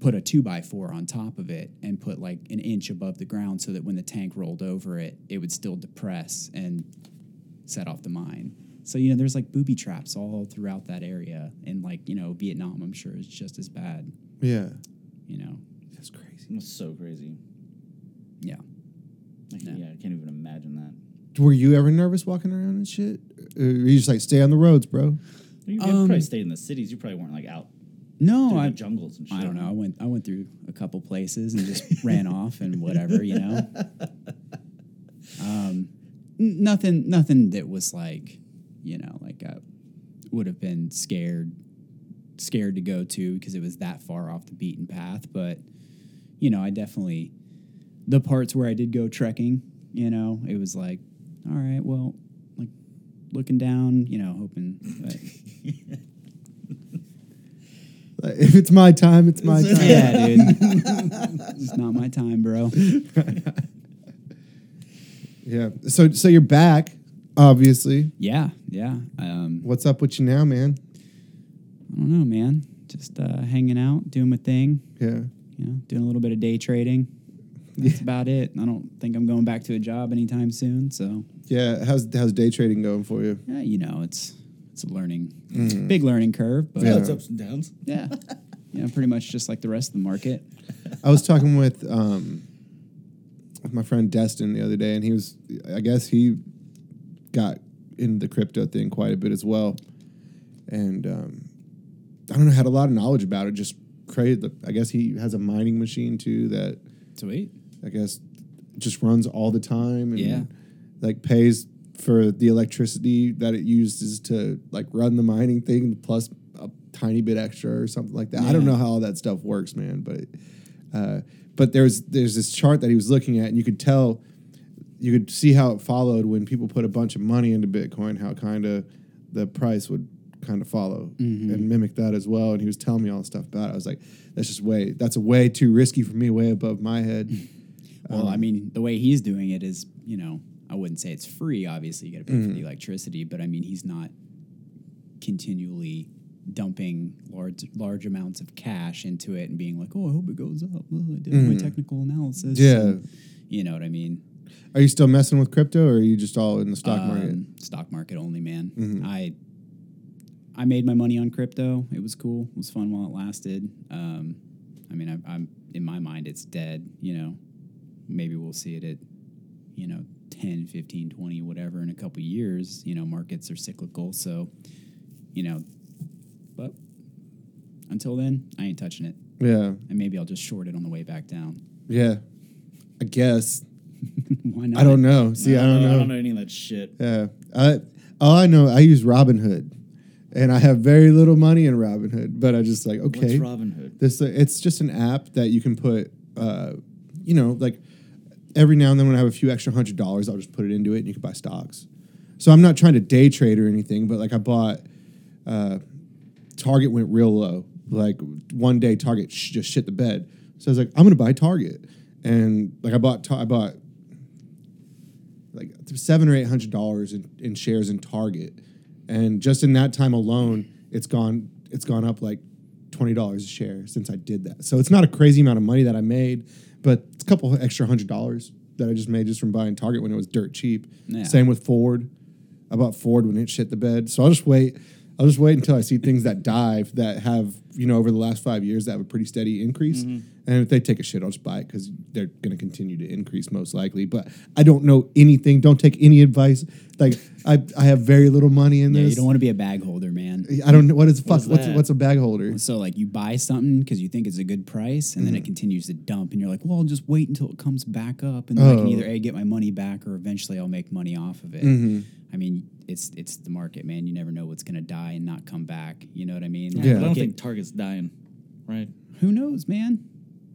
put a two by four on top of it and put like an inch above the ground so that when the tank rolled over it, it would still depress and set off the mine. So you know, there's like booby traps all throughout that area, and like you know, Vietnam, I'm sure is just as bad. yeah, You know, that's crazy. It's so crazy. yeah. Like, Yeah. yeah. I can't even imagine that. Were you ever nervous walking around and shit? Or you just like stay on the roads, bro? You you Um, probably stayed in the cities. You probably weren't like out No, through I the jungles and shit. I don't know. I went I went through a couple places and just ran off and whatever, you know. <laughs> Um, nothing nothing that was like, you know, like I would have been scared scared to go to because it was that far off the beaten path, but you know, I definitely the parts where I did go trekking, you know, it was like, all right, well, like looking down, you know, hoping but Like, if it's my time, it's my <laughs> time. Yeah, dude. <laughs> it's not my time, bro. <laughs> Yeah. So so you're back, obviously. Yeah, yeah. Um, What's up with you now, man? I don't know, man. Just uh, hanging out, doing my thing. Yeah. You know, doing a little bit of day trading. That's about it. I don't think I'm going back to a job anytime soon. So Yeah. How's how's day trading going for you? yeah, you know, it's it's a learning, big learning curve, but Yeah, yeah, it's ups and downs. <laughs> Yeah. yeah, pretty much just like the rest of the market. I was talking with um, with my friend Destin the other day, and he was, I guess he got into the crypto thing quite a bit as well, and um, I don't know, had a lot of knowledge about it. Just crazy. I guess he has a mining machine too that Sweet. I guess just runs all the time and Yeah. like pays for the electricity that it uses to like run the mining thing plus a tiny bit extra or something like that. I don't know how all that stuff works, man, but uh, but there's there's this chart that he was looking at and you could tell you could see how it followed when people put a bunch of money into Bitcoin, how kind of the price would kind of follow mm-hmm. and mimic that as well. And he was telling me all the stuff about it. I was like, that's just way that's a way too risky for me, way above my head. <laughs> Well, I um, mean, the way he's doing it is, you know, I wouldn't say it's free. Obviously, you got to pay for the mm-hmm. electricity, but I mean, he's not continually dumping large large amounts of cash into it and being like, "Oh, I hope it goes up." Oh, I did my mm-hmm. technical analysis. Yeah. and- you know what I mean. Are you still messing with crypto, or are you just all in the stock market? Um, stock market only, man. I I made my money on crypto. It was cool. It was fun while it lasted. Um, I mean, I, I'm in my mind, it's dead. You know, maybe we'll see it at you know 10, 15, 20, whatever in a couple years. You know, markets are cyclical, so you know, but until then, I ain't touching it. Yeah, And maybe I'll just short it on the way back down. yeah. I guess <laughs> Why not? I don't know. See, I don't know. I don't know any of that shit. Yeah, I all I know, I use Robinhood, and I have very little money in Robinhood. But I just like okay, Robin Hood? this uh, it's just an app that you can put, uh, you know, like every now and then when I have a few extra hundred dollars, I'll just put it into it, and you can buy stocks. So I'm not trying to day trade or anything, but like I bought, uh, Target went real low. Like one day, Target sh- just shit the bed. So I was like, I'm gonna buy Target, and like I bought, Ta- I bought like seven or eight hundred dollars in, in shares in Target, and just in that time alone, it's gone it's gone up like twenty dollars a share since I did that. So it's not a crazy amount of money that I made, but it's a couple extra hundred dollars that I just made just from buying Target when it was dirt cheap. Yeah. Same with Ford. I bought Ford when it shit the bed. So I'll just wait. I'll just wait until I see things that dive that have you know over the last five years that have a pretty steady increase. And if they take a shit, I'll just buy it because they're going to continue to increase most likely. But I don't know anything. Don't take any advice. Like I, I have very little money in Yeah, this. you don't want to be a bag holder, man. I don't know what is fuck. What's What's what's a bag holder? So like you buy something because you think it's a good price, and then Mm. it continues to dump, and you're like, "Well, I'll just wait until it comes back up, and then I can Oh. either a get my money back or eventually I'll make money off of it." Mm-hmm. I mean, it's it's the market, man. You never know what's gonna die and not come back. You know what I mean? Yeah. But I don't Like, think it- Target's dying, right? who knows, man.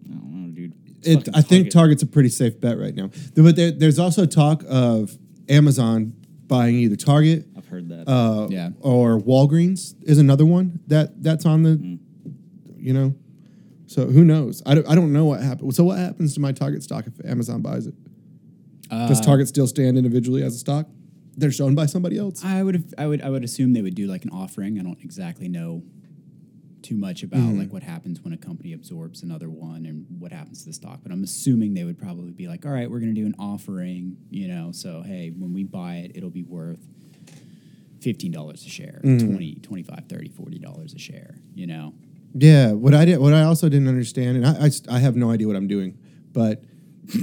I don't know, dude. It, fucking I think Target's a pretty safe bet right now. But there, there's also talk of Amazon buying either Target I've heard that. uh, Yeah. or Walgreens is another one that that's on the, Mm. you know. So who knows? I don't, I don't know what happened. So what happens to my Target stock if Amazon buys it? Does Uh, Target still stand individually as a stock? They're shown by somebody else. I would have, I would I would assume they would do like an offering. I don't exactly know too much about Mm-hmm. like what happens when a company absorbs another one and what happens to the stock, but I'm assuming they would probably be like, all right, we're going to do an offering, you know, so hey, when we buy it, it'll be worth $15 a share, Mm-hmm. twenty, twenty-five, 20, 25, 30, 40 dollars a share, you know. Yeah, what I did, what I also didn't understand, and I, I, I have no idea what I'm doing, but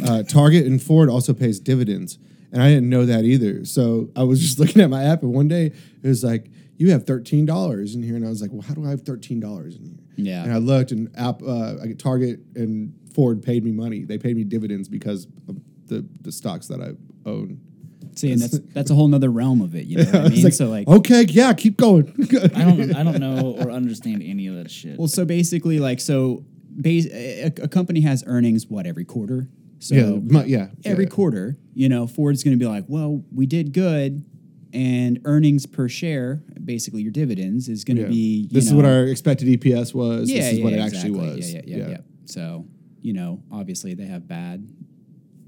uh, Target and Ford also pays dividends, and I didn't know that either. So I was just <laughs> looking at my app, and one day it was like, "You have thirteen dollars in here," and I was like, "Well, how do I have thirteen dollars in here?" Yeah. and I looked, and app, uh, I- Target and Ford paid me money. They paid me dividends because of the the stocks that I own. See, and that's <laughs> that's a whole nother realm of it, you know what I <laughs> mean? like, so like okay, yeah, keep going. I don't. I don't know or understand any of that shit. Well, so basically, like, so base, a, a company has earnings what every quarter. So yeah, yeah, every yeah. quarter, you know, Ford's going to be like, well, we did good, and earnings per share, basically your dividends, is going to Yeah. be. you this is what our expected EPS was. Yeah, this is what it exactly. actually was. Yeah, yeah, yeah, yeah. So you know, obviously they have bad.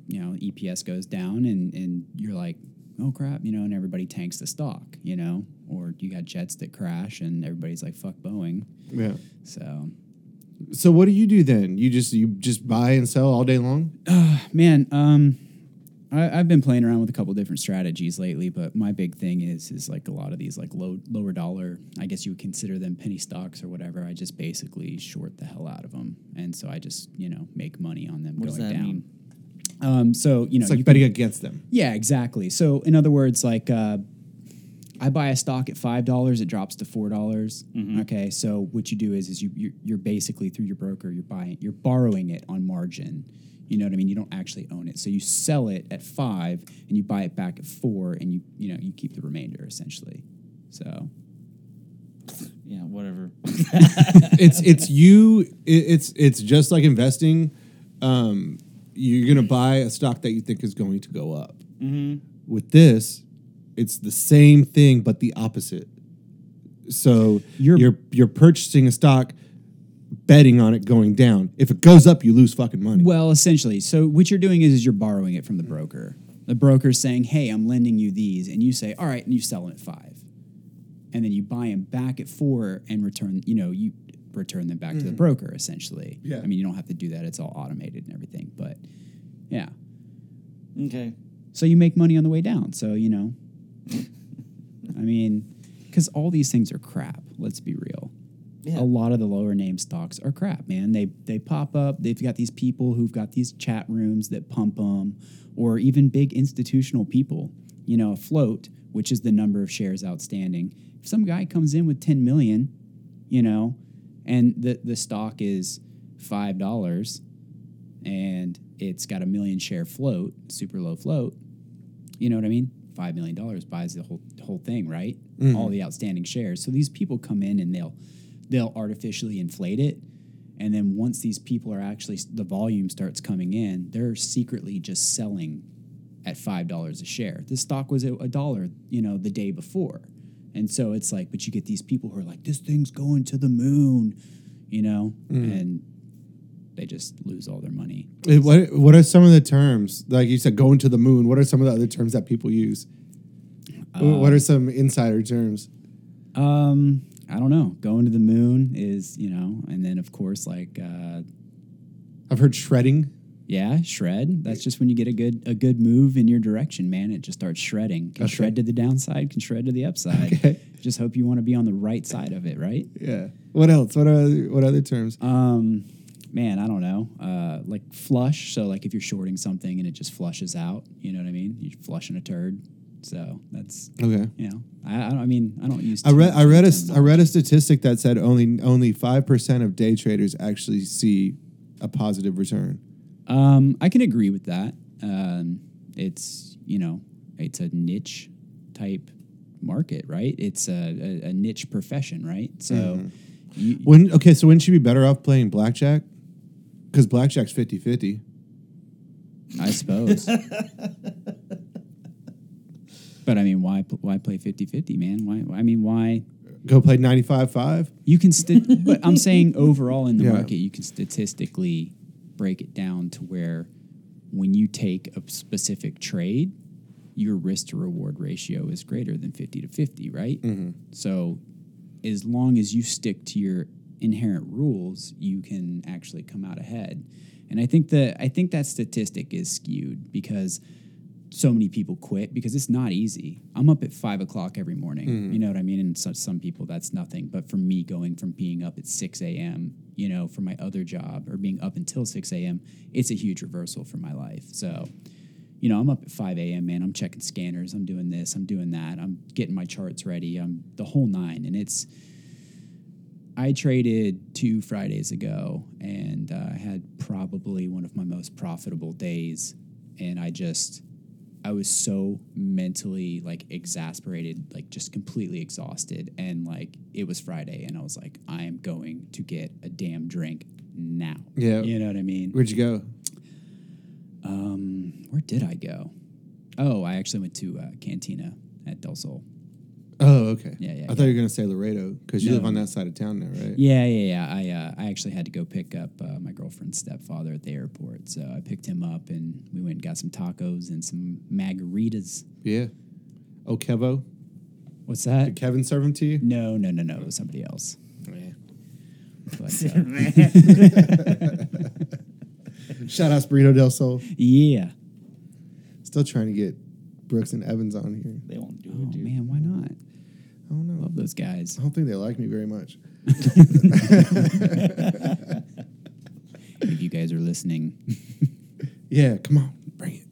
You know, EPS goes down, and and you're like, oh crap, you know, and everybody tanks the stock, you know, or you got jets that crash, and everybody's like, fuck Boeing. yeah. So So what do you do then? You just you just buy and sell all day long? man um I, I've been playing around with a couple different strategies lately, but my big thing is is like a lot of these like low lower dollar. I guess you would consider them penny stocks or whatever. I just basically short the hell out of them, and so I just you know make money on them What does going that down. mean? Um, so you know, It's like you can- betting against them. yeah, exactly. So in other words, like uh, I buy a stock at five dollars, it drops to four dollars. Okay, so what you do is is you you're, you're basically through your broker, you're buying, you're borrowing it on margin. You know what I mean? You don't actually own it, so you sell it at five and you buy it back at four, and you you know you keep the remainder essentially. So Yeah, whatever. <laughs> it's it's you. It's it's just like investing. Um, you're gonna buy a stock that you think is going to go up. With this, it's the same thing but the opposite. So You're- you're you're purchasing a stock, betting on it going down. If it goes up, you lose fucking money. Well, essentially, so what you're doing is, is you're borrowing it from the broker. The broker's saying, "Hey, I'm lending you these," and you say, "All right," and you sell them at five, and then you buy them back at four and return. You know, you return them back to the mm-hmm. broker. Essentially, Yeah. I mean, you don't have to do that; it's all automated and everything. But yeah, okay. so you make money on the way down. So you know, I mean, because all these things are crap. Let's be real Yeah. a lot of the lower name stocks are crap, man. They they pop up. They've got these people who've got these chat rooms that pump them, or even big institutional people. You know, a float, which is the number of shares outstanding. If some guy comes in with ten million, you know, and the the stock is five dollars, and it's got a million share float, super low float. You know what I mean? Five million dollars buys the whole whole thing, right? Mm-hmm. All the outstanding shares. So these people come in and they'll they'll artificially inflate it, and then once these people are actually the volume starts coming in, they're secretly just selling at five dollars a share. The stock was a dollar, you know, the day before, and so it's like, but you get these people who are like, this thing's going to the moon, you know, mm-hmm. and they just lose all their money. What what are some of the terms? Like you said, going to the moon. What are some of the other terms that people use? Wh- what are some insider terms? Um, I don't know. Going to the moon is, you know, and then of course, like, uh, I've heard shredding. yeah, shred. That's just when you get a good a good move in your direction, man. It just starts shredding. Can Okay. shred to the downside, can shred to the upside. <laughs> Okay. Just hope you want to be on the right side of it, right? Yeah. What else? What are what other terms? Um, man, I don't know. Uh, like flush. So like if you're shorting something and it just flushes out, you know what I mean? You're flushing a turd. So that's Okay. you know, I, I don't. I mean, I don't use. I read I read a. I read a statistic that said only only five percent of day traders actually see a positive return. Um, I can agree with that. Um, it's you know, it's a niche type market, right? It's a, a, a niche profession, right? So, Mm-hmm. you, When okay, so wouldn't you be better off playing blackjack? Because blackjack's 50-50. I suppose. <laughs> but I mean, why why play 50-50, man? Why? I mean, why? Go play 95-5. You can, st- but I'm saying <laughs> overall in the Yeah. market, you can statistically break it down to where when you take a specific trade, your risk to reward ratio is greater than 50 to 50, right? Mm-hmm. So as long as you stick to your inherent rules, you can actually come out ahead. And I think that I think that statistic is skewed because so many people quit because it's not easy. I'm up at five o'clock every morning. Mm-hmm. You know what I mean? And so, some people that's nothing. But for me, going from being up at 6 a.m., you know, for my other job or being up until 6 a.m., it's a huge reversal for my life. So, you know, I'm up at 5 a.m., man. I'm checking scanners. I'm doing this. I'm doing that. I'm getting my charts ready. I'm the whole nine. And it's, I traded two Fridays ago and uh, I had probably one of my most profitable days. And I just, I was so mentally like exasperated, like just completely exhausted. And like it was Friday and I was like, I am going to get a damn drink now. Yeah. You know what I mean? Where'd you go? Um, where did I go? Oh, I actually went to uh, Cantina at Del Sol. Oh, okay. Yeah, yeah, I thought you were gonna say Laredo because you No. live on that side of town now, right? Yeah, yeah, yeah. I uh, I actually had to go pick up uh, my girlfriend's stepfather at the airport, so I picked him up and we went and got some tacos and some margaritas. Yeah. Oh, Kevo. What's that? Did Kevin serve them to you? No, no, no, no. It was somebody else. But, <laughs> uh, Shout out Burrito del Sol. yeah. Still trying to get Brooks and Evans on here. They won't do Oh it, dude. man, why not? I don't know. Love those guys. I don't think they like me very much. <laughs> <laughs> If you guys are listening, <laughs> Yeah, come on, bring it.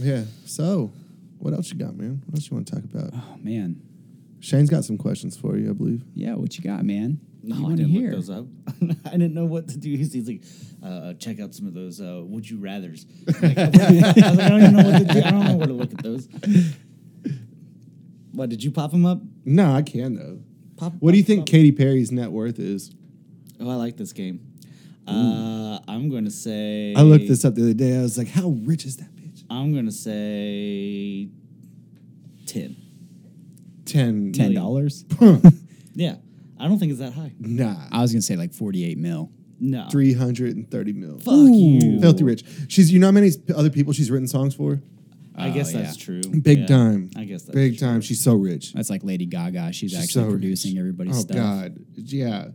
Yeah. So, what else you got, man? What else you want to talk about? oh man, Shane's got some questions for you, I believe. yeah, what you got, man? No, you I didn't hear? look those up. I didn't know what to do. He's, he's like, uh, check out some of those uh, would you rather's. Like, I, was like, I don't even know what to do. I don't know where to look at those. What did you pop them up? No, I can though. Pop, What do you think pop- Katy Perry's net worth is? Oh, I like this game. Uh, I'm going to say. I looked this up the other day. I was like, how rich is that bitch? I'm going to say ten. Ten. Ten dollars? <laughs> Yeah, I don't think it's that high. Nah. I was gonna say like forty-eight mil. No, 330 mil. Fuck you. Filthy rich. She's, you know how many other people she's written songs for? I guess Oh, that's yeah. true. Big Yeah, time. I guess that's Big true. time. She's so rich. That's like Lady Gaga. She's, She's actually so producing rich. everybody's oh, stuff. God. Yeah.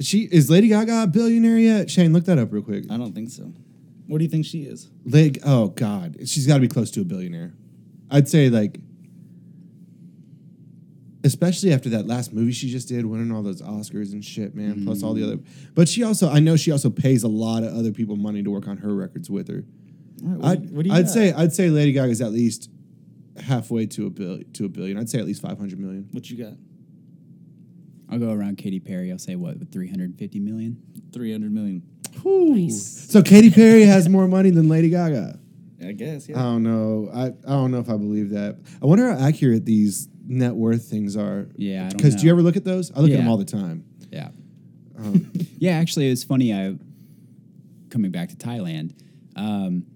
She is Lady Gaga a billionaire yet? Shane, look that up real quick. I don't think so. What do you think she is? Leg. Oh God, she's got to be close to a billionaire. I'd say like, especially after that last movie she just did, winning all those Oscars and shit, man. Plus all the mm-hmm. other. But she also, I know she also pays a lot of other people money to work on her records with her. All right, what, I'd, what do you I'd say I'd say Lady Gaga's at least halfway to a billion to a billion. I'd say at least five hundred million. what you got? I'll go around Katy Perry. I'll say what, with 350 million? Three hundred million. So Katy Perry has more money than Lady Gaga. I guess. I don't know. I, I don't know if I believe that. I wonder how accurate these net worth things are. Yeah, Because do you ever look at those? I look at them all the time. Yeah. Um, <laughs> yeah, actually, it was funny. I coming back to Thailand. Um,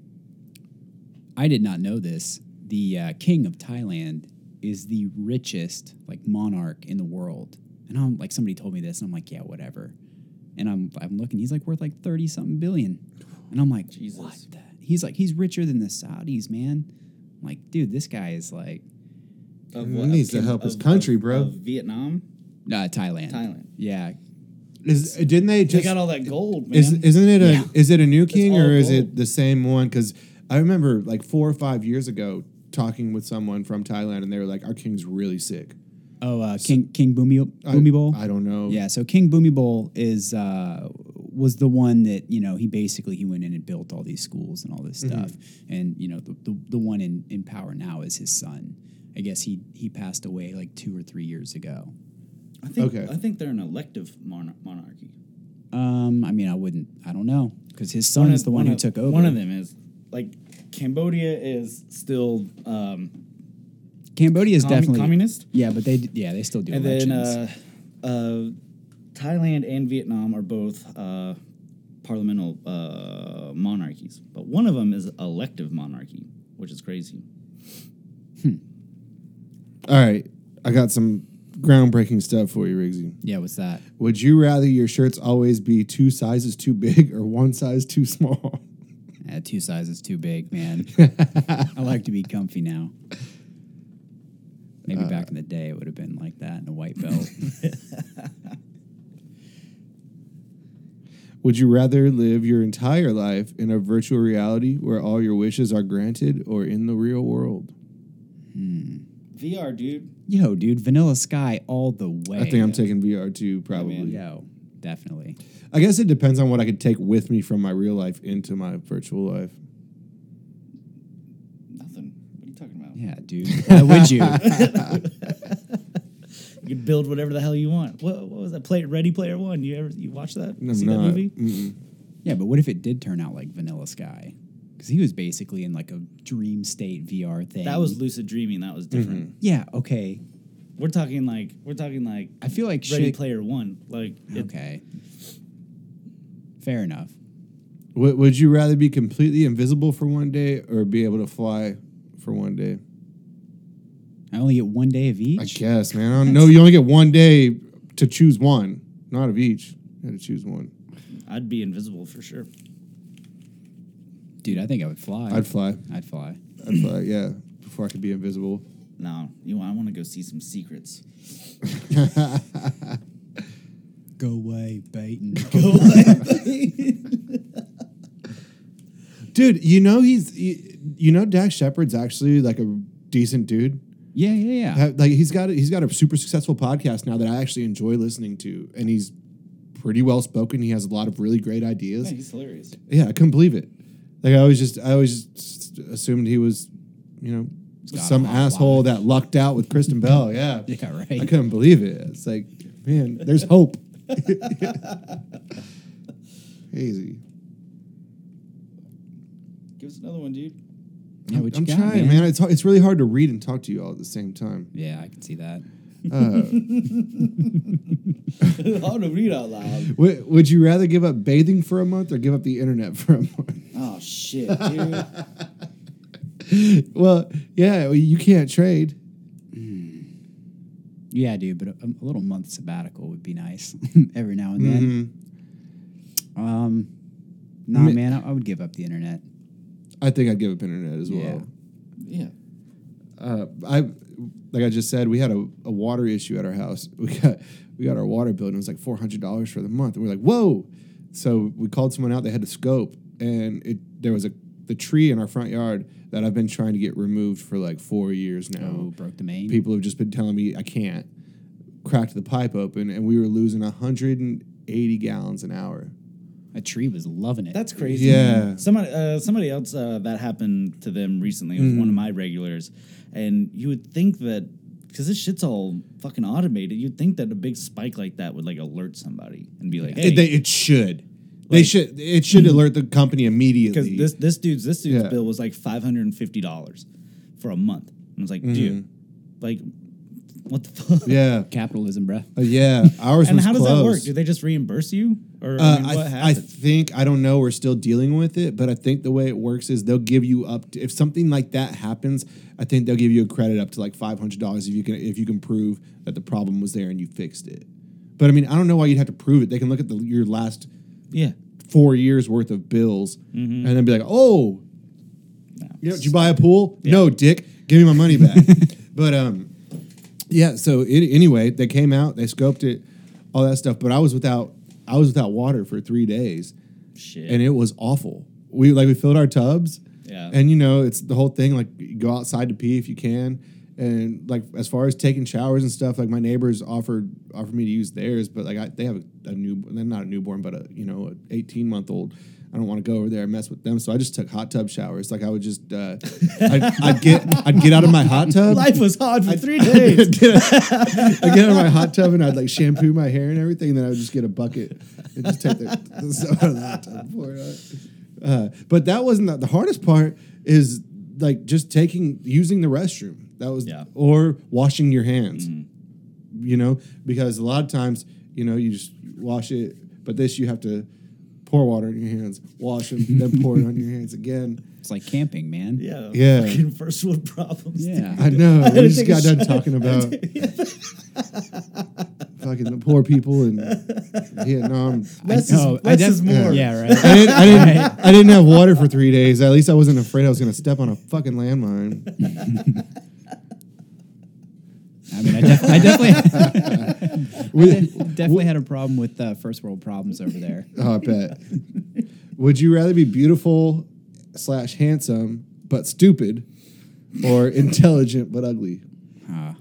I did not know this. The uh, king of Thailand is the richest like monarch in the world, and I'm like somebody told me this, and I'm like, yeah, whatever. And I'm I'm looking. He's like worth like thirty something billion, and I'm like, Jesus. what? The? He's like he's richer than the Saudis, man. I'm like, dude, this guy is like Of He needs Of to help his country, of- bro. of Vietnam, uh, Thailand. Thailand. Yeah, is didn't they just They just? got all that gold, man. is isn't it a Yeah. is it a new king all or is gold. it the same one? Because I remember like four or five years ago talking with someone from Thailand and they were like, "Our king's really sick." Oh, uh, King King Boomy Bhumibol. I don't know. Yeah, so King Bhumibol is uh, was the one that you know he basically he went in and built all these schools and all this Mm-hmm. stuff, and you know the, the the one in in power now is his son. I guess he he passed away like two or three years ago. I think. Okay. I think they're an elective mon- monarchy. Um, I mean, I wouldn't, I don't know, because his One son's of- the one, who of- took over. One of them is like Cambodia is still, um, Cambodia is commu- definitely communist? Yeah, but they d- yeah they still do and elections. then uh, uh, Thailand and Vietnam are both uh, parliamental uh, monarchies, but one of them is elective monarchy, which is crazy. All right, I got some groundbreaking stuff for you, Riggsy. yeah, what's that? Would you rather your shirts always be two sizes too big or one size too small? Uh, two sizes too big, man. <laughs> I like to be comfy now. Maybe back in the day, it would have been like that in a white belt. <laughs> Would you rather live your entire life in a virtual reality where all your wishes are granted or in the real world? VR, dude. Yo, dude, Vanilla Sky all the way. I think I'm taking VR too, probably. Yo, definitely. I guess it depends on what I could take with me from my real life into my virtual life. Nothing. What are you talking about? Yeah, dude. Why would you? <laughs> You can build whatever the hell you want. What, what was that? Play Ready Player One. You ever you watch that? I'm See that movie? mm-mm. yeah, but what if it did turn out like Vanilla Sky? Because he was basically in like a dream state VR thing. That was lucid dreaming. That was different. Mm-hmm. yeah. Okay, We're talking like we're talking like I feel like Ready shit. Player One. Like it- Okay, fair enough. Would, would you rather be completely invisible for one day or be able to fly for one day? I only get one day of each. I guess, man. I don't know. You only get one day to choose one, not of each. You had to choose one. I'd be invisible for sure. Dude, I think I would fly. I'd fly. I'd fly. I'd fly, yeah, before I could be invisible. No, you. I want to go see some secrets. <laughs> Go away, Baton. <laughs> Go away, Baton. <laughs> dude. You know he's you, you know Dax Shepard's actually like a decent dude. Yeah, yeah, yeah. Like he's got a, he's got a super successful podcast now that I actually enjoy listening to, and he's pretty well spoken. He has a lot of really great ideas. Yeah, he's hilarious. Yeah, I couldn't believe it. Like I always just I always just assumed he was, you know, some asshole that lucked out with Kristen Bell. Yeah, <laughs> Yeah, right. I couldn't believe it. It's like, man, there's hope. <laughs> Hazy. Give us another one, dude. Yeah, you I'm got, trying, man. It's hard- it's really hard to read and talk to you all at the same time. Yeah, I can see that. Uh, <laughs> hard to read out loud. Would, would you rather give up bathing for a month or give up the internet for a month? Oh shit, dude. <laughs> well, yeah, you can't trade. Yeah, dude, but a, a little month sabbatical would be nice <laughs> every now and then. Mm-hmm. Um, nah, mean- man, I, I would give up the internet. I think I'd give up internet as Yeah. well. yeah. uh, I like I just said, we had a, a water issue at our house. <laughs> We got we got our water bill and it was like four hundred dollars for the month. And we're like, whoa! So we called someone out. They had to scope, and it there was a the tree in our front yard that I've been trying to get removed for like four years now. Oh, broke the main. People have just been telling me I can't. Cracked the pipe open, and we were losing hundred and eighty gallons an hour. A tree was loving it. That's crazy. Yeah. Somebody, uh, somebody else uh, that happened to them recently. It was Mm. one of my regulars, and you would think that because this shit's all fucking automated, you'd think that a big spike like that would like alert somebody and be like, "Hey," It, they, it should. They Like- should. It should alert the company immediately. because this this dude's this dude's Yeah. bill was like five hundred and fifty dollars for a month, and I was like, dude, like, what the fuck? Mm-hmm. yeah. <laughs> capitalism, bruh. Uh, yeah, ours And was how does that work? closed. Do they just reimburse you, or Uh, I mean, I, what I happens? think I don't know. We're still dealing with it, but I think the way it works is they'll give you up to if something like that happens. I think they'll give you a credit up to like five hundred dollars if you can if you can prove that the problem was there and you fixed it. But I mean, I don't know why you'd have to prove it. They can look at the, your last yeah, four years worth of bills Mm-hmm. and then be like, oh, you know, did you buy a pool? No, dick, give me my money back. <laughs> but um, yeah. So it, anyway, they came out, they scoped it, all that stuff. But I was without, I was without water for three days, shit, and it was awful. We like we filled our tubs, Yeah. and you know it's the whole thing. Like go outside to pee if you can. And like as far as taking showers and stuff, like my neighbors offered offered me to use theirs, but like I, they have a, a new, they're not a newborn, but a you know, a eighteen month old. I don't want to go over there and mess with them, so I just took hot tub showers. Like I would just, uh, I'd, I'd get, I'd get out of my hot tub. life was hard for three <laughs> days. I'd get, I'd get out of my hot tub and I'd like shampoo my hair and everything. And then I would just get a bucket and just take the, the soap out of the hot tub. and pour it. Uh, but that wasn't the, the hardest part. Is like just taking using the restroom. That was Yeah. or washing your hands. Mm-hmm. You know, because a lot of times you know you just wash it, but this you have to pour water in your hands, wash them, then <laughs> pour it on your hands again. It's like camping, man. Yeah, Yeah. fucking first world problems. Yeah. I know. had <laughs> we just got done talking about <laughs> fucking the poor people in Vietnam. Less, know, is, less def- is more. Yeah, right. I didn't, I didn't, I didn't have water for three days. At least I wasn't afraid I was going to step on a fucking landmine. I mean, I, def- I definitely, <laughs> We- definitely had a problem with uh, first world problems over there. <laughs> oh, I bet. Would you rather be beautiful slash handsome but stupid, or <laughs> intelligent but ugly? Uh,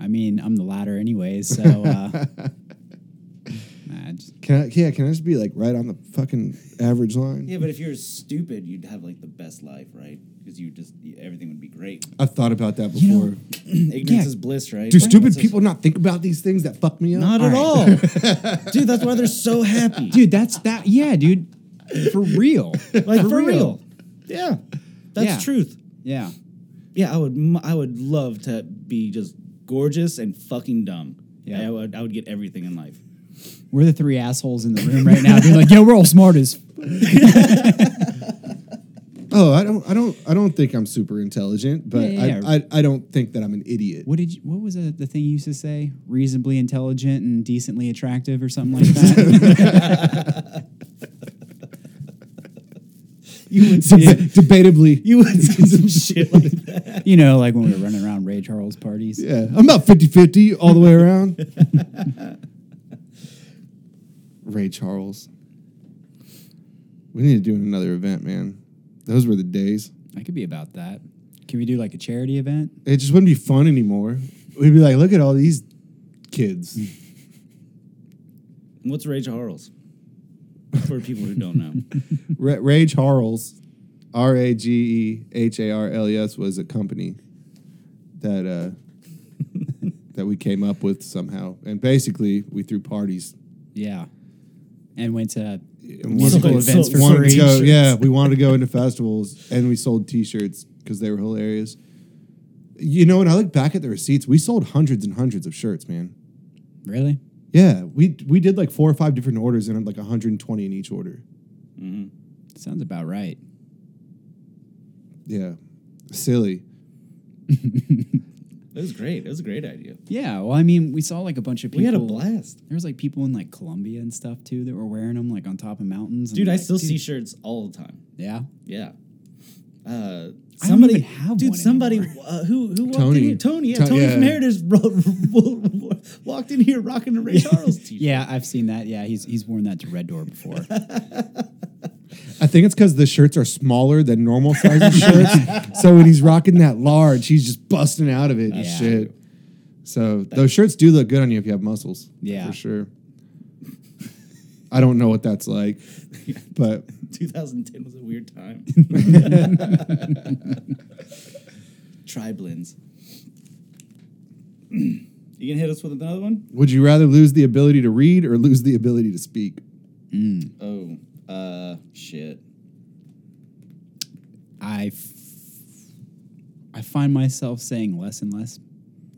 I mean, I'm the latter anyways, so uh, nah, just, Can I? Yeah, can I just be like right on the fucking average line? Yeah, but if you're stupid, you'd have like the best life, right? Because you just everything would be great. I've thought about that before. <clears throat> Ignorance Yeah. is bliss, right? Do stupid What's people not think about these things that fuck me up? Not at all, <laughs> dude. That's why they're so happy, dude, that's that. Yeah, dude, for real. <laughs> Like for, real. Yeah, that's Yeah. truth. Yeah, Yeah, I would. I would love to be just gorgeous and fucking dumb. Yeah. I would. I would get everything in life. we're the three assholes in the room right now, being like, "Yo, we're all smart as." <laughs> Oh, I don't, I don't, I don't think I'm super intelligent, but Yeah, yeah, I, I, I don't think that I'm an idiot. What did you, what was the, the thing you used to say? Reasonably intelligent and decently attractive, or something like that. <laughs> You would. Deb- debatably, You would say some <laughs> shit like that. you know, like when we were running around Rage Harles parties. yeah, I'm about 50-50 all the way around. <laughs> Rage Harles. We need to do another event, man. Those were the days. I could be about that. Can we do like a charity event? It just wouldn't be fun anymore. We'd be like, look at all these kids. <laughs> What's Rage Harles? For people who don't know. <laughs> Ra- Rage Harles, R A G E H A R L E S, was a company that uh, <laughs> that we came up with somehow, and basically we threw parties. Yeah. And went to And musical wanted- events so- for wanted free. to go, yeah, we wanted to go into festivals, and we sold T-shirts because they were hilarious. You know, when I look back at the receipts, we sold hundreds and hundreds of shirts, man. Really? Yeah, we we did like four or five different orders and like 120 in each order. Mm-hmm. Sounds about right. Yeah, silly. <laughs> It was great. It was a great idea. Yeah. Well, I mean, we saw like a bunch of people. We had a blast. There was like people in like Colombia and stuff too that were wearing them like on top of mountains. and, Dude, I like, still see shirts all the time. Yeah. Yeah. Uh, I don't somebody, even have dude, one somebody uh, who who walked Tony. in here, Tony, yeah, To- Tony yeah. from Heritage ro- <laughs> ro- walked in here rocking a Ray <laughs> Charles t-shirt. Yeah, I've seen that. Yeah, he's he's worn that to Red Door before. <laughs> I think it's because the shirts are smaller than normal size shirts. <laughs> So when he's rocking that large, he's just busting out of it and shit. So those shirts do look good on you if you have muscles. Yeah. for sure. I don't know what that's like, <laughs> but 2010 was a weird time. <laughs> Tri-blends. <clears throat> you gonna hit us with another one? would you rather lose the ability to read or lose the ability to speak? Oh, uh, shit. I f- I find myself saying less and less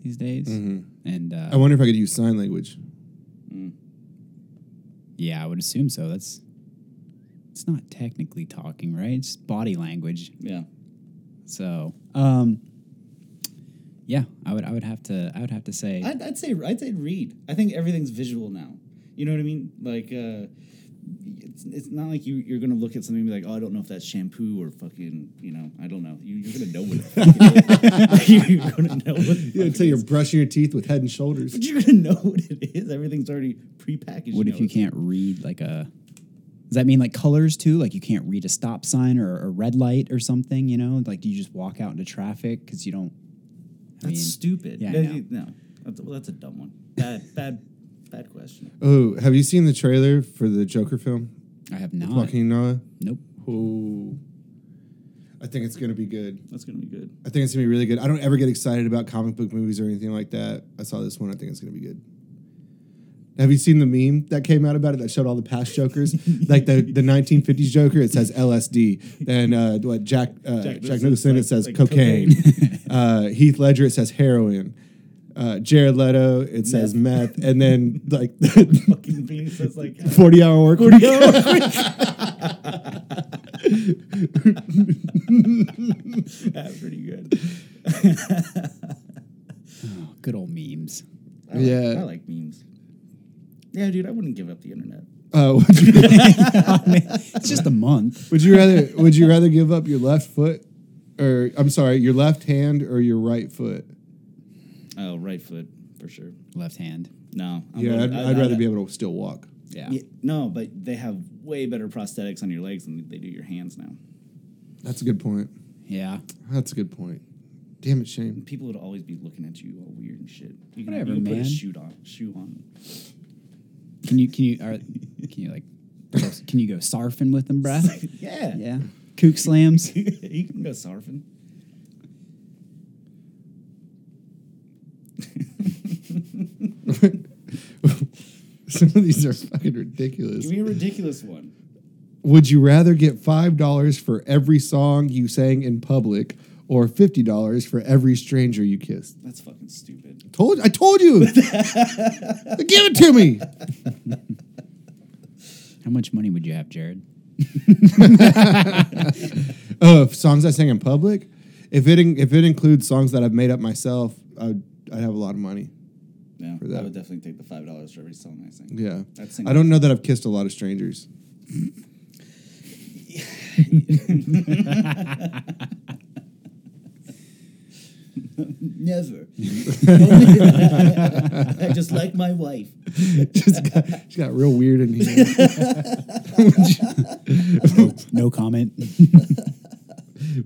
these days, and uh, I wonder if I could use sign language. yeah, I would assume so. That's it's not technically talking, right? It's body language. Yeah. So, um, yeah, I would I would have to I would have to say I'd, I'd say I'd say read. I think everything's visual now. You know what I mean? Like, uh, it's, it's not like you you're gonna look at something and be like, oh, I don't know if that's shampoo or fucking, you know, I don't know. You, you're gonna know what it <laughs> fucking is. <laughs> you're gonna know what. it Yeah, until you're brushing your teeth with Head and Shoulders. But you're gonna know what it is. Everything's already prepackaged. what if you can't read like a does that mean like colors too? Like you can't read a stop sign or a red light or something? You know, like do you just walk out into traffic because you don't? I That's mean, stupid. yeah, I That- know. no, that's, well, that's a dumb one. Bad, bad, bad question. Oh, have you seen the trailer for the Joker film? I have not. Joaquin Noah. Nope. Oh, I think it's gonna be good. That's gonna be good. I think it's gonna be really good. I don't ever get excited about comic book movies or anything like that. I saw this one. I think it's gonna be good. Have you seen the meme that came out about it that showed all the past Jokers, <laughs> like the, the 1950s Joker? It says LSD. Then uh, what Jack uh, Jack, Jack Nicholson Nicholson, it says like cocaine. <laughs> uh, Heath Ledger it says heroin. Uh, Jared Leto it says meth, and then <laughs> like Fucking being says like <laughs> 40 hour work <laughs> week. that's pretty good. Good old memes. I like, Yeah. I like memes. Yeah, dude, I wouldn't give up the internet. Uh, would, you, It's just a month. would you rather would you rather give up your left foot, or I'm sorry, your left hand or your right foot? Oh, right foot for sure. Left hand. No, I'm Yeah, I'd, going- I'd rather be able to still walk. Yeah. Yeah, no, but they have way better prosthetics on your legs than they do your hands now. That's a good point. Yeah. That's a good point. Damn it, Shane. People would always be looking at you all weird and shit. You can, Whatever, you can put man. a shoe on. Shoe on. Can you can you are, can you like can you go surfing with them, bruh? <laughs> yeah, Yeah. Kook slams. <laughs> you can go surfing. <laughs> Some of these are fucking ridiculous. Give me a ridiculous one. Would you rather get five dollars for every song you sang in public, or fifty dollars for every stranger you kissed? That's fucking stupid. Told I told you. <laughs> Give it to me. How much money would you have, Jared? Oh, <laughs> songs I sang in public. If it in, if it includes songs that I've made up myself, I'd, I'd have a lot of money. Yeah, For that. I would definitely take the five dollars for every song I sing. Yeah, I'd sing I don't know that I've kissed a lot of strangers. <laughs> Never. <laughs> I just like my wife. Just got, just got real weird in here. <laughs> No comment.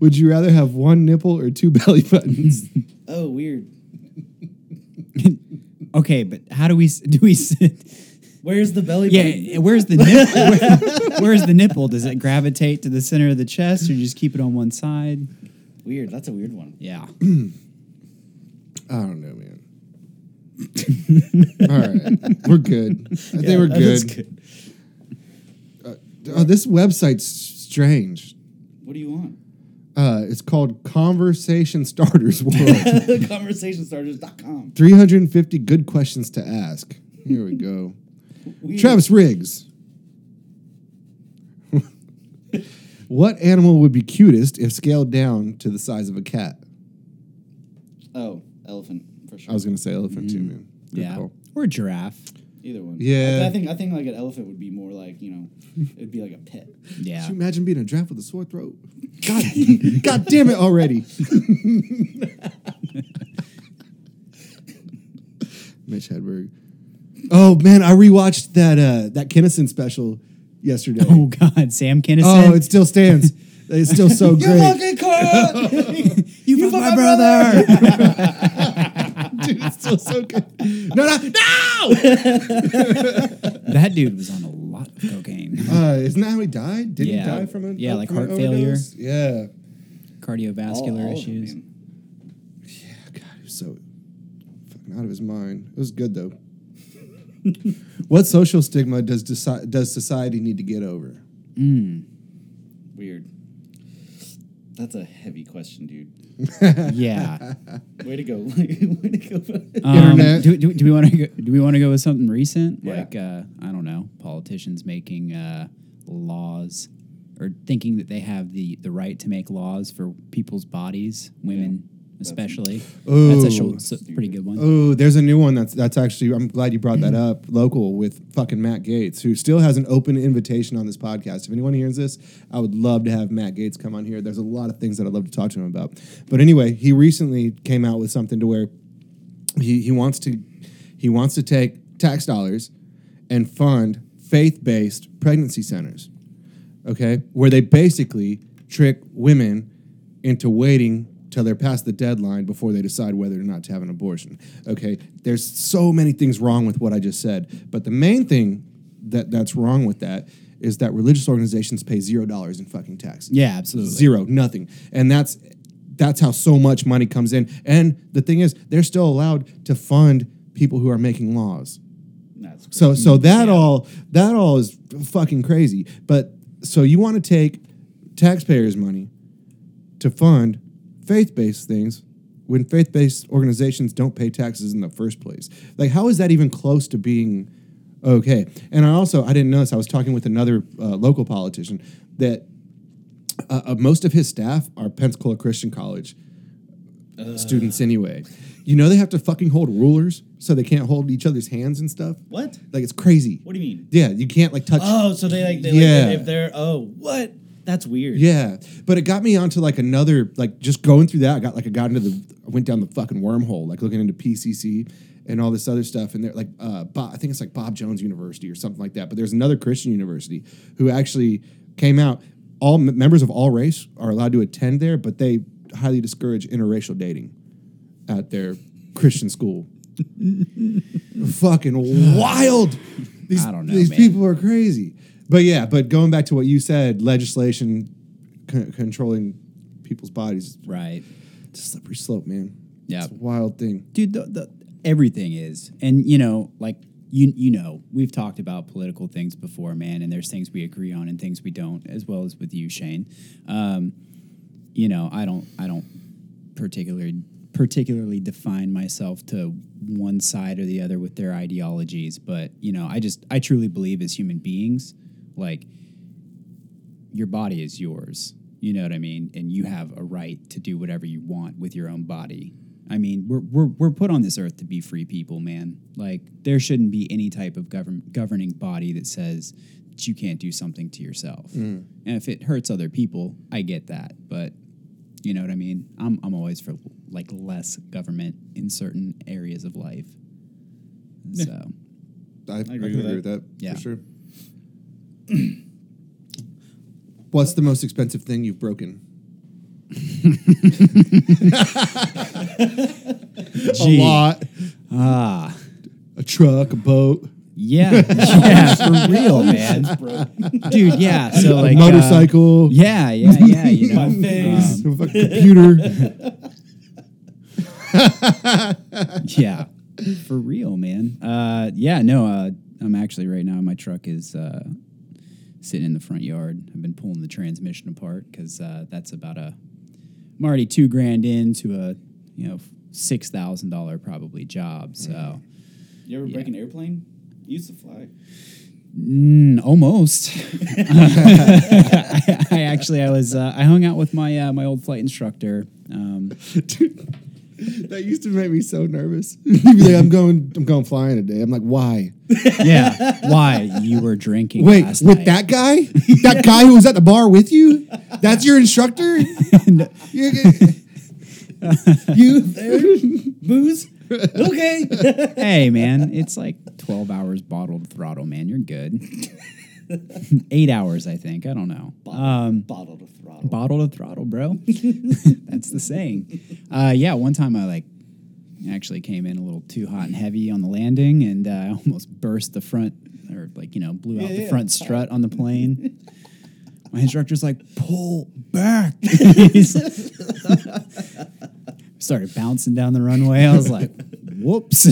Would you rather have one nipple or two belly buttons? Oh, weird. Okay, but how do we <laughs> do we? s- Where's the belly button? Yeah, where's the nipple? <laughs> Where- where's the nipple? Does it gravitate to the center of the chest, or you just keep it on one side? Weird. That's a weird one. Yeah. <clears throat> I don't know, man. All right, we're good. I think we're that is good. Uh, oh, this website's strange. What do you want? Uh, it's called Conversation Starters World. <laughs> Conversationstarters.com. 350 good questions to ask. Here we go. <laughs> Weird. Travis Riggs. <laughs> what animal would be cutest if scaled down to the size of a cat? Oh, elephant for sure. I was going to say elephant too, man. Good yeah. call. Or giraffe. Either one. Yeah. I, I think I think like an elephant would be more like you know, it'd be like a pet. Yeah. Could you imagine being a giraffe with a sore throat? God, <laughs> God damn it already. <laughs> Mitch Hedberg. Oh man, I rewatched that uh that Kinison special yesterday. Oh God, Sam Kinison. Oh, it still stands. It's still so <laughs> great. cunt! you, fucked my brother. Dude, it's still so good. No, no, no! <laughs> that dude was on a lot of cocaine. <laughs> Uh, isn't that how he died? Did Yeah. he die from a Yeah, like heart failure. Yeah. Cardiovascular issues. Yeah, God, he was so fucking out of his mind. It was good though. <laughs> what social stigma does deci- does society need to get over? Weird. That's a heavy question, dude. <laughs> Yeah. Way to go! <laughs> Way to go! Um, Internet. do, do, do we want to go, do we want to go with something recent? Yeah. Like uh, I don't know, politicians making uh, laws or thinking that they have the the right to make laws for people's bodies, women especially. That's a short, s- pretty good one. Oh, there's a new one that's that's actually. I'm glad you brought that mm-hmm. up. Local with fucking Matt Gaetz, who still has an open invitation on this podcast. If anyone hears this, I would love to have Matt Gaetz come on here. There's a lot of things that I'd love to talk to him about. But anyway, he recently came out with something to where he he wants to he wants to take tax dollars and fund faith based pregnancy centers. Okay, where they basically trick women into waiting till they're past the deadline before they decide whether or not to have an abortion. Okay, there's so many things wrong with what I just said, but the main thing that that's wrong with that is that religious organizations pay zero dollars in fucking tax. Yeah, absolutely. Zero, nothing. And that's that's how so much money comes in. And the thing is, they're still allowed to fund people who are making laws. That's So so that all that all is fucking crazy. But so you want to take taxpayers' money to fund faith-based things when faith-based organizations don't pay taxes in the first place. Like how is that even close to being okay? And I also I didn't notice I was talking with another uh, local politician that uh, uh, most of his staff are Pensacola Christian College students anyway. You know they have to fucking hold rulers so they can't hold each other's hands and stuff. what? Like it's crazy. What do you mean? Yeah, you can't like touch. Oh, so they like they Yeah. like if they're oh what? That's weird. Yeah, but it got me onto like another like just going through that. I got like I got into the I went down the fucking wormhole like looking into PCC and all this other stuff. And they're like uh, Bob, I think it's like Bob Jones University or something like that. But there's another Christian university who actually came out. All m- members of all race are allowed to attend there, but they highly discourage interracial dating at their Christian school. <laughs> fucking wild. These, I don't know, These people are crazy. But yeah, but going back to what you said, legislation c- controlling people's bodies, Right. it's a slippery slope, man. Yeah. It's a wild thing. dude the, the, everything is and you know like you you know we've talked about political things before man and there's things we agree on and things we don't as well as with you shane um, you know i don't i don't particularly particularly define myself to one side or the other with their ideologies but you know i just i truly believe as human beings like your body is yours. You know what I mean? And you have a right to do whatever you want with your own body. I mean, we're, we're, we're put on this earth to be free people, man. Like, there shouldn't be any type of govern, governing body that says that you can't do something to yourself. Mm. And if it hurts other people, I get that. But, you know what I mean? I'm, I'm always for, like, less government in certain areas of life. So, I, I, can agree agree with with that, Yeah. for sure. <clears throat> What's the most expensive thing you've broken? <laughs> <laughs> A lot. Ah. A truck, a boat, Yeah, <laughs> yeah, for real, man, dude. Yeah, so like a uh, motorcycle, yeah, yeah, yeah. You know, My face. um, a computer. yeah, for real, man. Uh, yeah, no, uh, I'm actually right now. My truck is uh, sitting in the front yard. I've been pulling the transmission apart because uh, that's about a. I'm already two grand into a you know six thousand dollar probably job. So You ever break an airplane? You used to fly. mm, almost. <laughs> I, I actually I was uh, I hung out with my uh, my old flight instructor. Um, <laughs> <laughs> That used to make me so nervous. <laughs> Like, "I'm going, I'm going flying today." I'm like, "Why?" <laughs> yeah, why you were drinking? Wait, last with night. that guy? that guy who was at the bar with you? That's your instructor? You- You there? Booze? Okay. hey man, it's like twelve hours bottled throttle, man. You're good. <laughs> Eight hours, I think. I don't know. Um, Bottle to throttle. bottle to throttle, bro. <laughs> <laughs> That's the saying. Uh, yeah, one time I like actually came in a little too hot and heavy on the landing, and uh, I almost burst the front, or like you know, blew out Yeah, the yeah. front strut on the plane. My instructor's like, "Pull back." Started bouncing down the runway. I was like, "Whoops."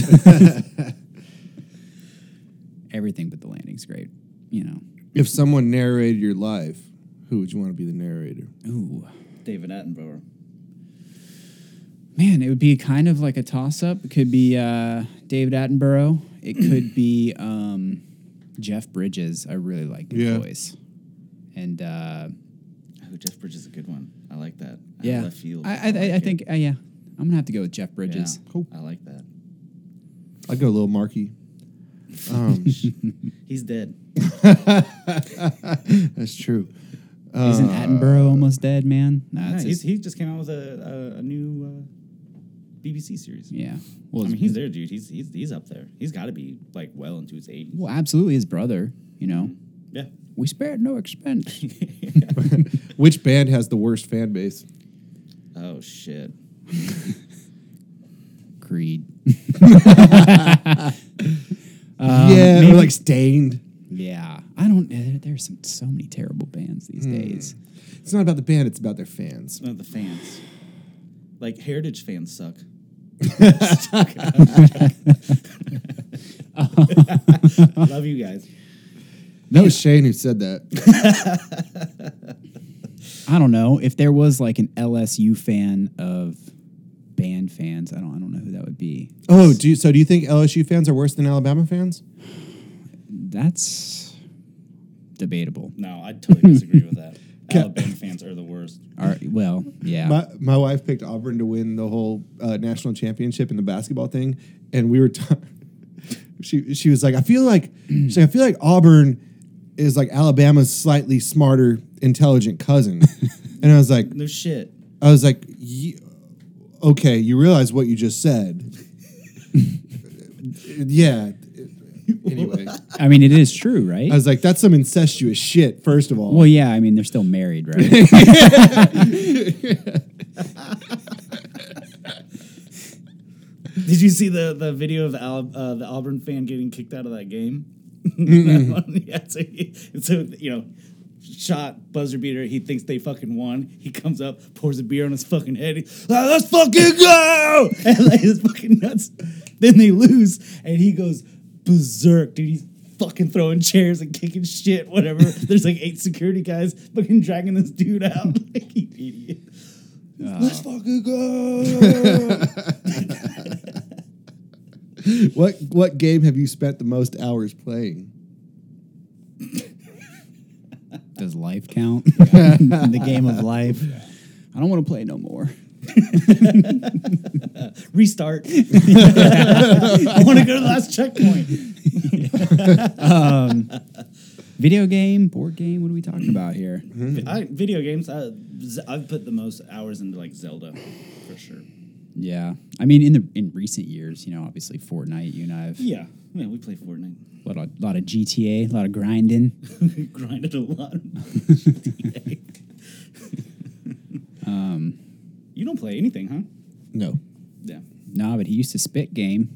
Everything but the landing's great, you know. if someone narrated your life, who would you want to be the narrator? Ooh. David Attenborough. Man, it would be kind of like a toss up. It could be uh, David Attenborough. It could be um, Jeff Bridges. I really like his Yeah. voice. And uh, Oh, Jeff Bridges is a good one. I like that. Yeah, Left field. I, I, like I, think, uh, yeah, I'm going to have to go with Jeff Bridges. Yeah, Cool. I like that. I'd go a little Marky. Um, He's dead. <laughs> that's true. Isn't Attenborough almost dead, man? Nah, Yeah, it's he's, his- he just came out with a, a, a new uh, BBC series. yeah. Well, I his- mean, he's there, dude. He's he's, he's up there. He's got to be like well into his 80s. well, absolutely his brother, you know. Yeah. We spared no expense. <laughs> <laughs> Which band has the worst fan base? Oh shit. Creed. Um, yeah, maybe- or like Staind. Yeah. I don't, eh, there- there's some, so many terrible bands these hmm. days. It's not about the band; it's about their fans. Not the fans. Like Heritage fans suck. <laughs> Love you guys. That was Shane who said that. <laughs> I don't know if there was like an LSU fan of band fans. I don't. I don't know who that would be. Oh, do you, so? Do you think LSU fans are worse than Alabama fans? That's debatable. No, I totally disagree with that. <laughs> Alabama fans are the worst. Are, well, yeah. My my wife picked Auburn to win the whole uh, national championship in the basketball thing, and we were. T- <laughs> she she was like, I feel like she's like, I feel like Auburn is like Alabama's slightly smarter, intelligent cousin, <laughs> and I was like, No shit. I was like, "Ye- okay, you realize what you just said. <laughs> yeah. Anyway, I mean, it is true, right? I was like, that's some incestuous shit. First of all, well, yeah. I mean, they're still married, right? <laughs> Did you see the, the video of the Al, uh, the Auburn fan getting kicked out of that game? <laughs> That one? yeah, so, he, so you know, shot buzzer beater. He thinks they fucking won. He comes up, pours a beer on his fucking head. He, "Ah, let's fucking go! <laughs> And like his fucking nuts. Then they lose, and he goes berserk, dude. He's fucking throwing chairs and kicking shit. Whatever. <laughs> There's like eight security guys fucking dragging this dude out. <laughs> like you idiot. Let's fucking go! what what game have you spent the most hours playing? Does life count? <laughs> In <laughs> the game of life. I don't want to play no more. <laughs> Restart. I want to go to the last checkpoint. Um, video game, board game. What are we talking about here? Mm-hmm. I, video games. I've put the most hours into like Zelda, for sure. Yeah, I mean, in the in recent years, you know, obviously Fortnite. You and I have Yeah, yeah. We play Fortnite. a lot of, lot of GTA, a lot of grinding. <laughs> Grinded a lot. Um, <laughs> you don't play anything, huh? No. Yeah. Nah, but he used to spit game.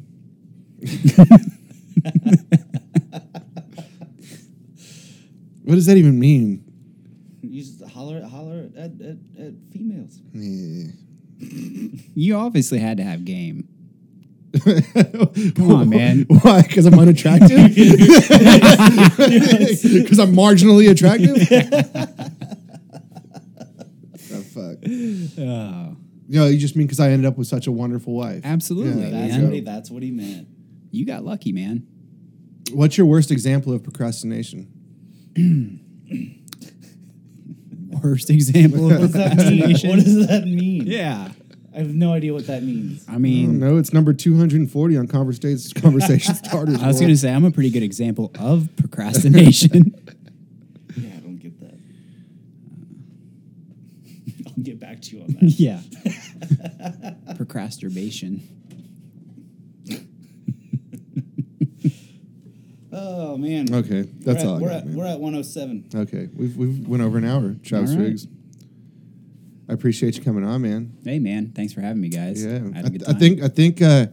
<laughs> What does that even mean? You just holler, holler at, at, at females. Yeah. You obviously had to have game. <laughs> Come on, man. Why? Because I'm unattractive? <laughs> Because <laughs> I'm marginally attractive? oh, fuck. Oh, No, you just mean because I ended up with such a wonderful wife. absolutely, Yeah, That's what he. That's what he meant. You got lucky, man. What's your worst example of procrastination? <clears throat> Worst example of What does that mean? procrastination. what does that mean? yeah. I have no idea what that means. I mean, No, it's number 240 on conversation, <laughs> conversation starters. I was going to say I'm a pretty good example of procrastination. <laughs> Yeah, I don't get that. Uh, I'll get back to you on <laughs> that. yeah. Procrastination. Oh man. Okay, that's we're all. I we're got, at man. we're at 107. Okay, we've we've went over an hour. Travis All right. Riggs. I appreciate you coming on, man. Hey, man. Thanks for having me, guys. Yeah, I, had I, a good I think I think uh,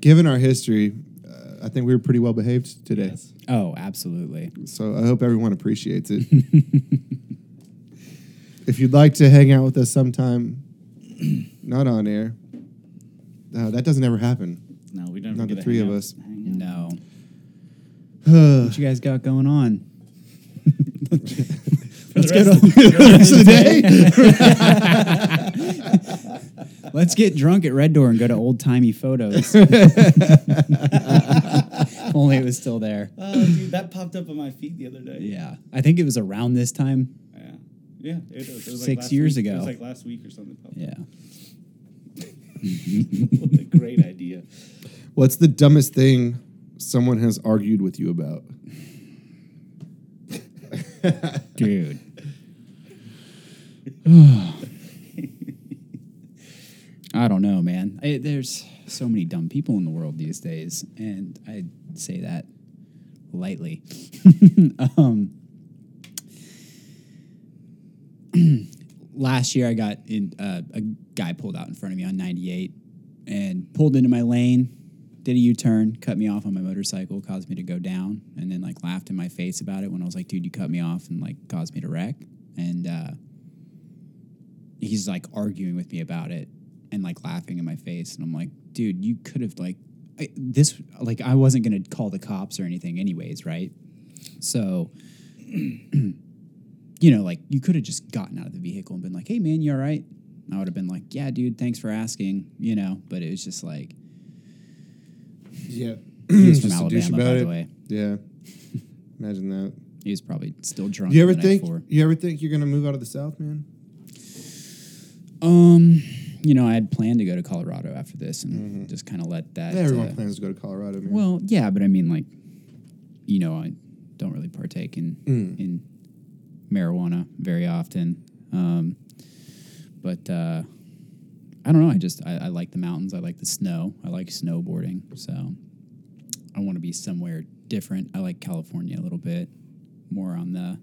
given our history, uh, I think we were pretty well behaved today. Yes. Oh, absolutely. So I hope everyone appreciates it. <laughs> if you'd like to hang out with us sometime, not on air, uh, that doesn't ever happen. No, we don't. Not the three of us. No. <sighs> What you guys got going on? <laughs> For the get rest on the rest of the day. <laughs> Let's get drunk at Red Door and go to old timey photos. <laughs> Only it was still there. Oh, dude, that popped up on my feed the other day. Yeah. I think it was around this time. Yeah. Yeah. It was, it was Six last years week. It ago. was like last week or something. Yeah. <laughs> what a great idea. What's the dumbest thing someone has argued with you about? Dude. <sighs> I don't know, man. I, there's so many dumb people in the world these days, and I say that lightly. <laughs> um, last year, I got in. Uh, a guy pulled out in front of me on 98 and pulled into my lane. Did a U-turn, cut me off on my motorcycle, caused me to go down, and then like laughed in my face about it when I was like, "Dude, you cut me off and like caused me to wreck." And uh, he's like arguing with me about it and like laughing in my face, and I'm like, "Dude, you could have like I, this like I wasn't gonna call the cops or anything, anyways, right?" So, <clears throat> you know, like you could have just gotten out of the vehicle and been like, "Hey, man, you all right?" And I would have been like, "Yeah, dude, thanks for asking," you know. But it was just like Yeah, <clears throat> he was from Just a douche Alabama, about by it. the way. Yeah, <laughs> imagine that. He was probably still drunk. You ever think? You ever think you're gonna move out of the South, man? Um, you know, I had planned to go to Colorado after this and just kind of let that. Yeah, everyone uh, plans to go to Colorado, man. Well, yeah, but I mean, like, you know, I don't really partake in Mm. in marijuana very often. Um, but uh, I don't know. I just I, I like the mountains. I like the snow. I like snowboarding. So I want to be somewhere different. I like California a little bit more on the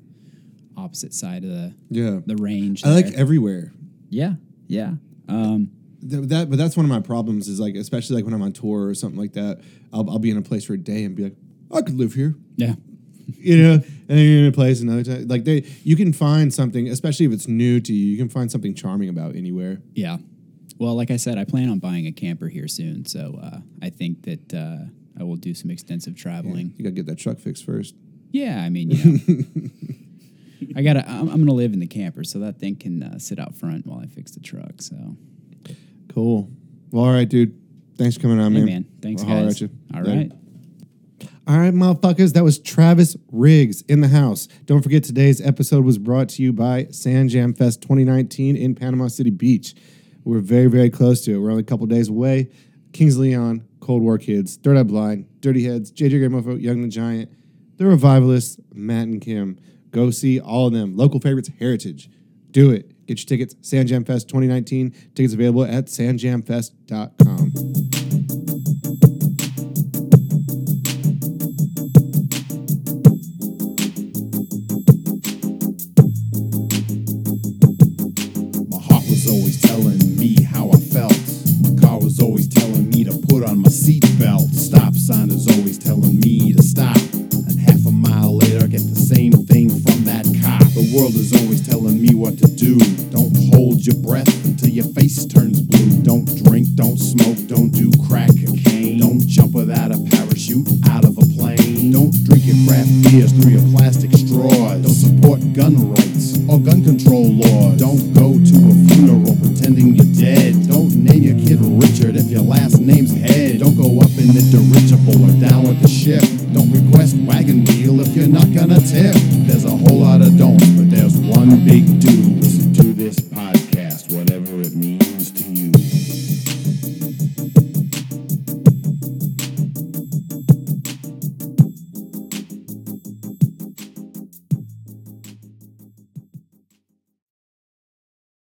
opposite side of the yeah, the range. I like everywhere. Yeah, yeah. Um, Th- that but that's one of my problems is like especially like when I'm on tour or something like that I'll, I'll be in a place for a day and be like I could live here yeah. <laughs> you know and then you're in a place another time like they you can find something especially if it's new to you you can find something charming about anywhere Yeah. Well, like I said, I plan on buying a camper here soon, so uh, I think that uh, I will do some extensive traveling. you gotta get that truck fixed first Yeah, I mean, you <laughs> know, I gotta. I'm, I'm gonna live in the camper, so that thing can uh, sit out front while I fix the truck. So, cool well all right dude thanks for coming on hey, man man, thanks, I'll guys. All right. All right, motherfuckers. That was Travis Riggs in the house. Don't forget today's episode was brought to you by Sand Jam Fest 2019 in Panama City Beach. We're very, very close to it. We're only a couple days away. Kings Leon, Cold War Kids, Third Eye Blind, Dirty Heads, JJ Grey Mofro, Young the Giant, The Revivalists, Matt and Kim. Go see all of them. Local favorites, Heritage. Do it. Get your tickets. Sand Jam Fest 2019. Tickets available at sandjamfest.com.